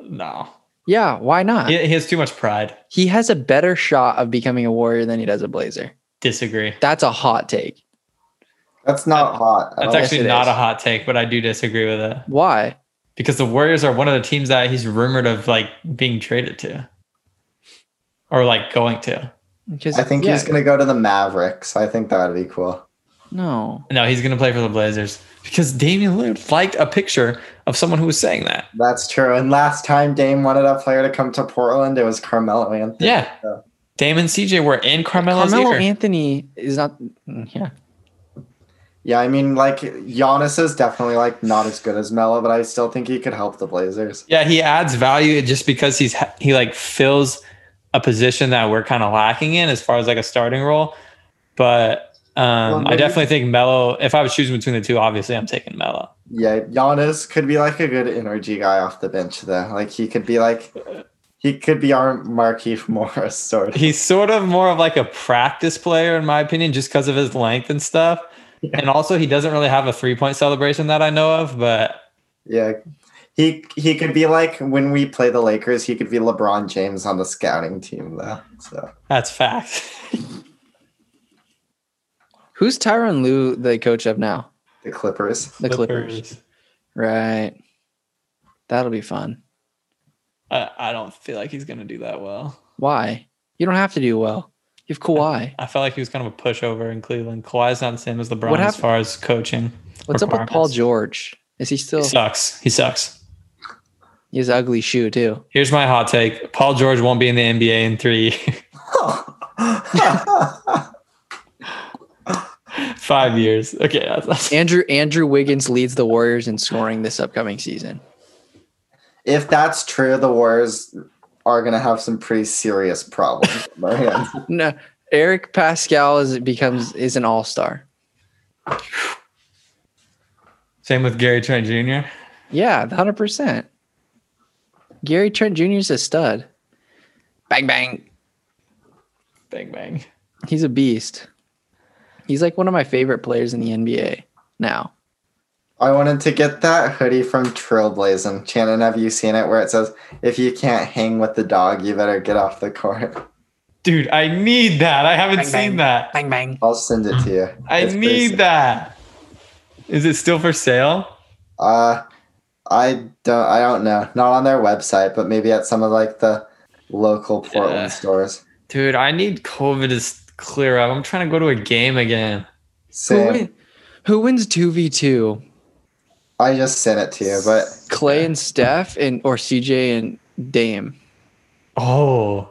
No. Yeah, why not? He, he has too much pride. He has a better shot of becoming a warrior than he does a blazer. Disagree. That's a hot take. That's not hot. That's actually it not is. a hot take, but I do disagree with it. Why? Because the Warriors are one of the teams that he's rumored of like being traded to. Or like going to. Because I think yeah, he's going to go to the Mavericks. I think that would be cool. no. No, he's gonna play for the Blazers. Because Damian Lillard liked a picture of someone who was saying that. That's true. And last time Dame wanted a player to come to Portland, it was Carmelo Anthony. Yeah. So, Damian and CJ were in Carmelo's Carmelo ear. Anthony is not. Yeah, yeah, I mean, like Giannis is definitely like not as good as Melo, but I still think he could help the Blazers. Yeah, he adds value just because he's he like fills a position that we're kind of lacking in as far as like a starting role. But um, I definitely think Melo. If I was choosing between the two, obviously I'm taking Melo. Yeah, Giannis could be like a good energy guy off the bench, though. Like he could be like, he could be our Markieff Morris sort of. He's sort of more of like a practice player, in my opinion, just because of his length and stuff. Yeah. And also, he doesn't really have a three point celebration that I know of. But Yeah, he he could be like when we play the Lakers, he could be LeBron James on the scouting team, though. So that's fact. who's Tyronn Lue the coach of now? the Clippers. The Clippers. Right. That'll be fun. I, I don't feel like he's gonna do that well. Why? You don't have to do well. You have Kawhi. I felt like he was kind of a pushover in Cleveland. Kawhi's not the same as LeBron What as happened- far as coaching. What's up with Paul. George? Is he still? He sucks. He sucks. He has an ugly shoe too. Here's my hot take: Paul George won't be in the NBA in three, five years. Okay, that's, that's Andrew Andrew Wiggins leads the Warriors in scoring this upcoming season. if that's true, the Warriors are gonna have some pretty serious problems. on their hands. No, Eric Paschall is becomes is an all star. same with Gary Trent Jr. Yeah, hundred percent. Gary Trent Jr. is a stud. Bang bang. Bang bang. He's a beast. He's like one of my favorite players in the NBA now. I wanted to get that hoodie from Trailblazing. Shannon, have you seen it where it says, if you can't hang with the dog, you better get off the court? Dude, I need that. I haven't Bang, seen bang. that. Bang bang. I'll send it to you. I It's need that. Is it still for sale? Uh, I don't. I don't know. Not on their website, but maybe at some of like the local Portland Yeah. stores. Dude, I need COVID to s- clear up. I'm trying to go to a game again. Who, win, who wins two v two? I just sent it to you, but Clay and Steph, and or CJ and Dame. Oh,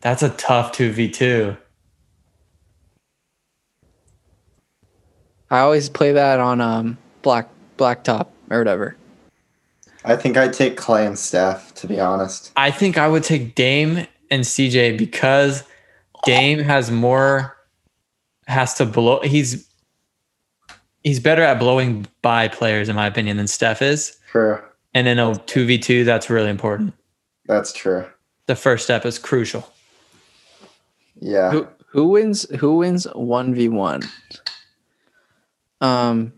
that's a tough 2v2. I always play that on um black blacktop or whatever. I think I'd take Clay and Steph to be honest. I think I would take Dame and CJ because Dame has more has to blow he's he's better at blowing by players in my opinion than Steph is. True. And in a 2v2 that's really important. That's true. The first step is crucial. Yeah. Who who wins? Who wins one v one? Um.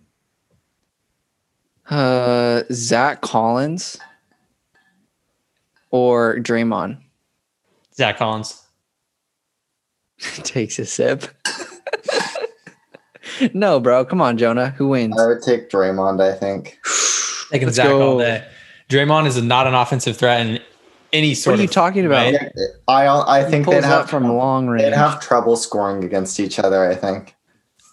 Uh, Zach Collins or Draymond Zach Collins. takes a sip. no, bro. Come on, Jonah. Who wins? I would take Draymond, I think. Taking Let's Zach go. all day. Draymond is not an offensive threat in any sort What sort are you of talking about? way. I I think they'd have from long range. they'd have trouble scoring against each other, I think.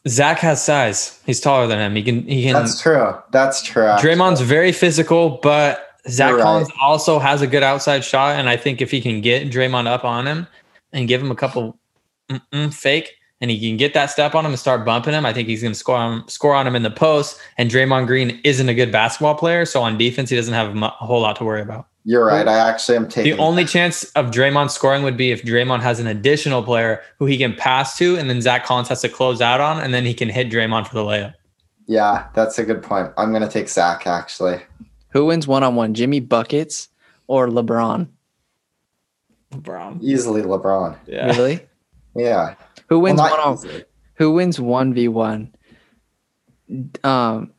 Zach has size. He's taller than him. He can he can That's true. That's true. actually. Draymond's very physical, but Zach You're right. Collins also has a good outside shot. And I think if he can get Draymond up on him and give him a couple fake, and he can get that step on him and start bumping him, I think he's going to score on score on him in the post. And Draymond Green isn't a good basketball player, so on defense he doesn't have a whole lot to worry about. You're right. I actually am taking The taking only chance of Draymond scoring would be if Draymond has an additional player who he can pass to, and then Zach Collins has to close out on, and then he can hit Draymond for the layup. Yeah, that's a good point. I'm gonna take Zach actually. Who wins one on one? Jimmy buckets or LeBron? LeBron. Easily LeBron. Yeah. Really? Yeah. Who wins Well, one not on? easily. Who wins one v one? Um,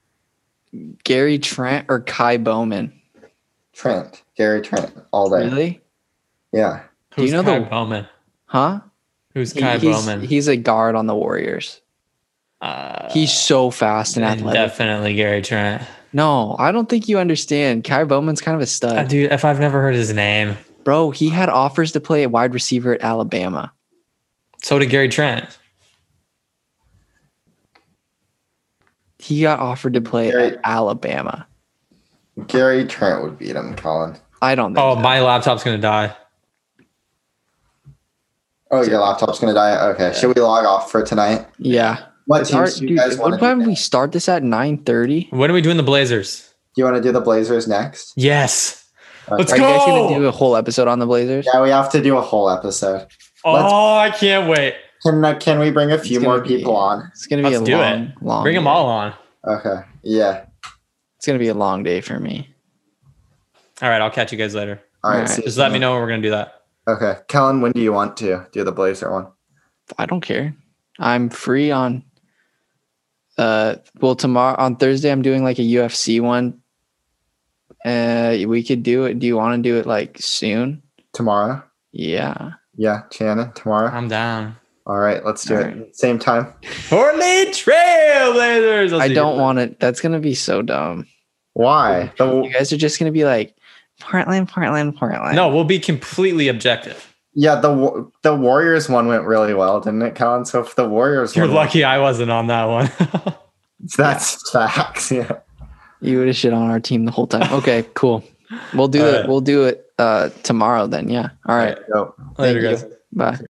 Gary Trent or Ky Bowman? Trent. Gary Trent. All day. Really? Yeah. Do you Who's know Ky the- Bowman? Huh? Who's He- Ky he's, Bowman? he's a guard on the Warriors. Uh, He's so fast and and athletic. definitely Gary Trent. No, I don't think you understand. Ky Bowman's kind of a Uh, stud. dude, if I've never heard his name, Bro, he had offers to play a wide receiver at Alabama. So did Gary Trent. He got offered to play Gary- at Alabama. Gary Trent would beat him, Colin. I don't think Oh, so. my laptop's gonna die. Oh, your laptop's gonna die. Okay. Should we log off for tonight? Yeah. What It's hard- teams do you guys want what to time do? we start this at 9:30? When are we doing the Blazers? Do you want to do the Blazers next? Yes. Let's Are you guys gonna do a whole episode on the Blazers? Yeah, we have to do a whole episode. Oh, I can't wait. Can uh, can we bring a few more be- people on? It's gonna be Let's a do long, it. long. Bring them all on. Okay. Yeah. It's gonna be a long day for me. All right, I'll catch you guys later. All right. Alright. Just let me know when we're gonna do that. Okay. Kellen, when do you want to do the Blazer one? I don't care. I'm free on. Uh, well, tomorrow on Thursday I'm doing like a UFC one. Uh, we could do it. Do you want to do it like soon? Tomorrow? Yeah. Yeah, Shannon, tomorrow. I'm down. All right, let's do All it. Same time. Portland Trailblazers. I'll I see don't guys. want it. That's gonna be so dumb. Why? You guys are just gonna be like, Portland, Portland, Portland. No, we'll be completely objective. yeah, the the Warriors one went really well, didn't it, Kellen? So if the Warriors You're one, lucky I wasn't on that one. That's facts. Yeah. you would have shit on our team the whole time. Okay, cool. We'll do All it. right. We'll do it uh tomorrow then. Yeah. All right. Go. Later, Thank you. guys. Bye.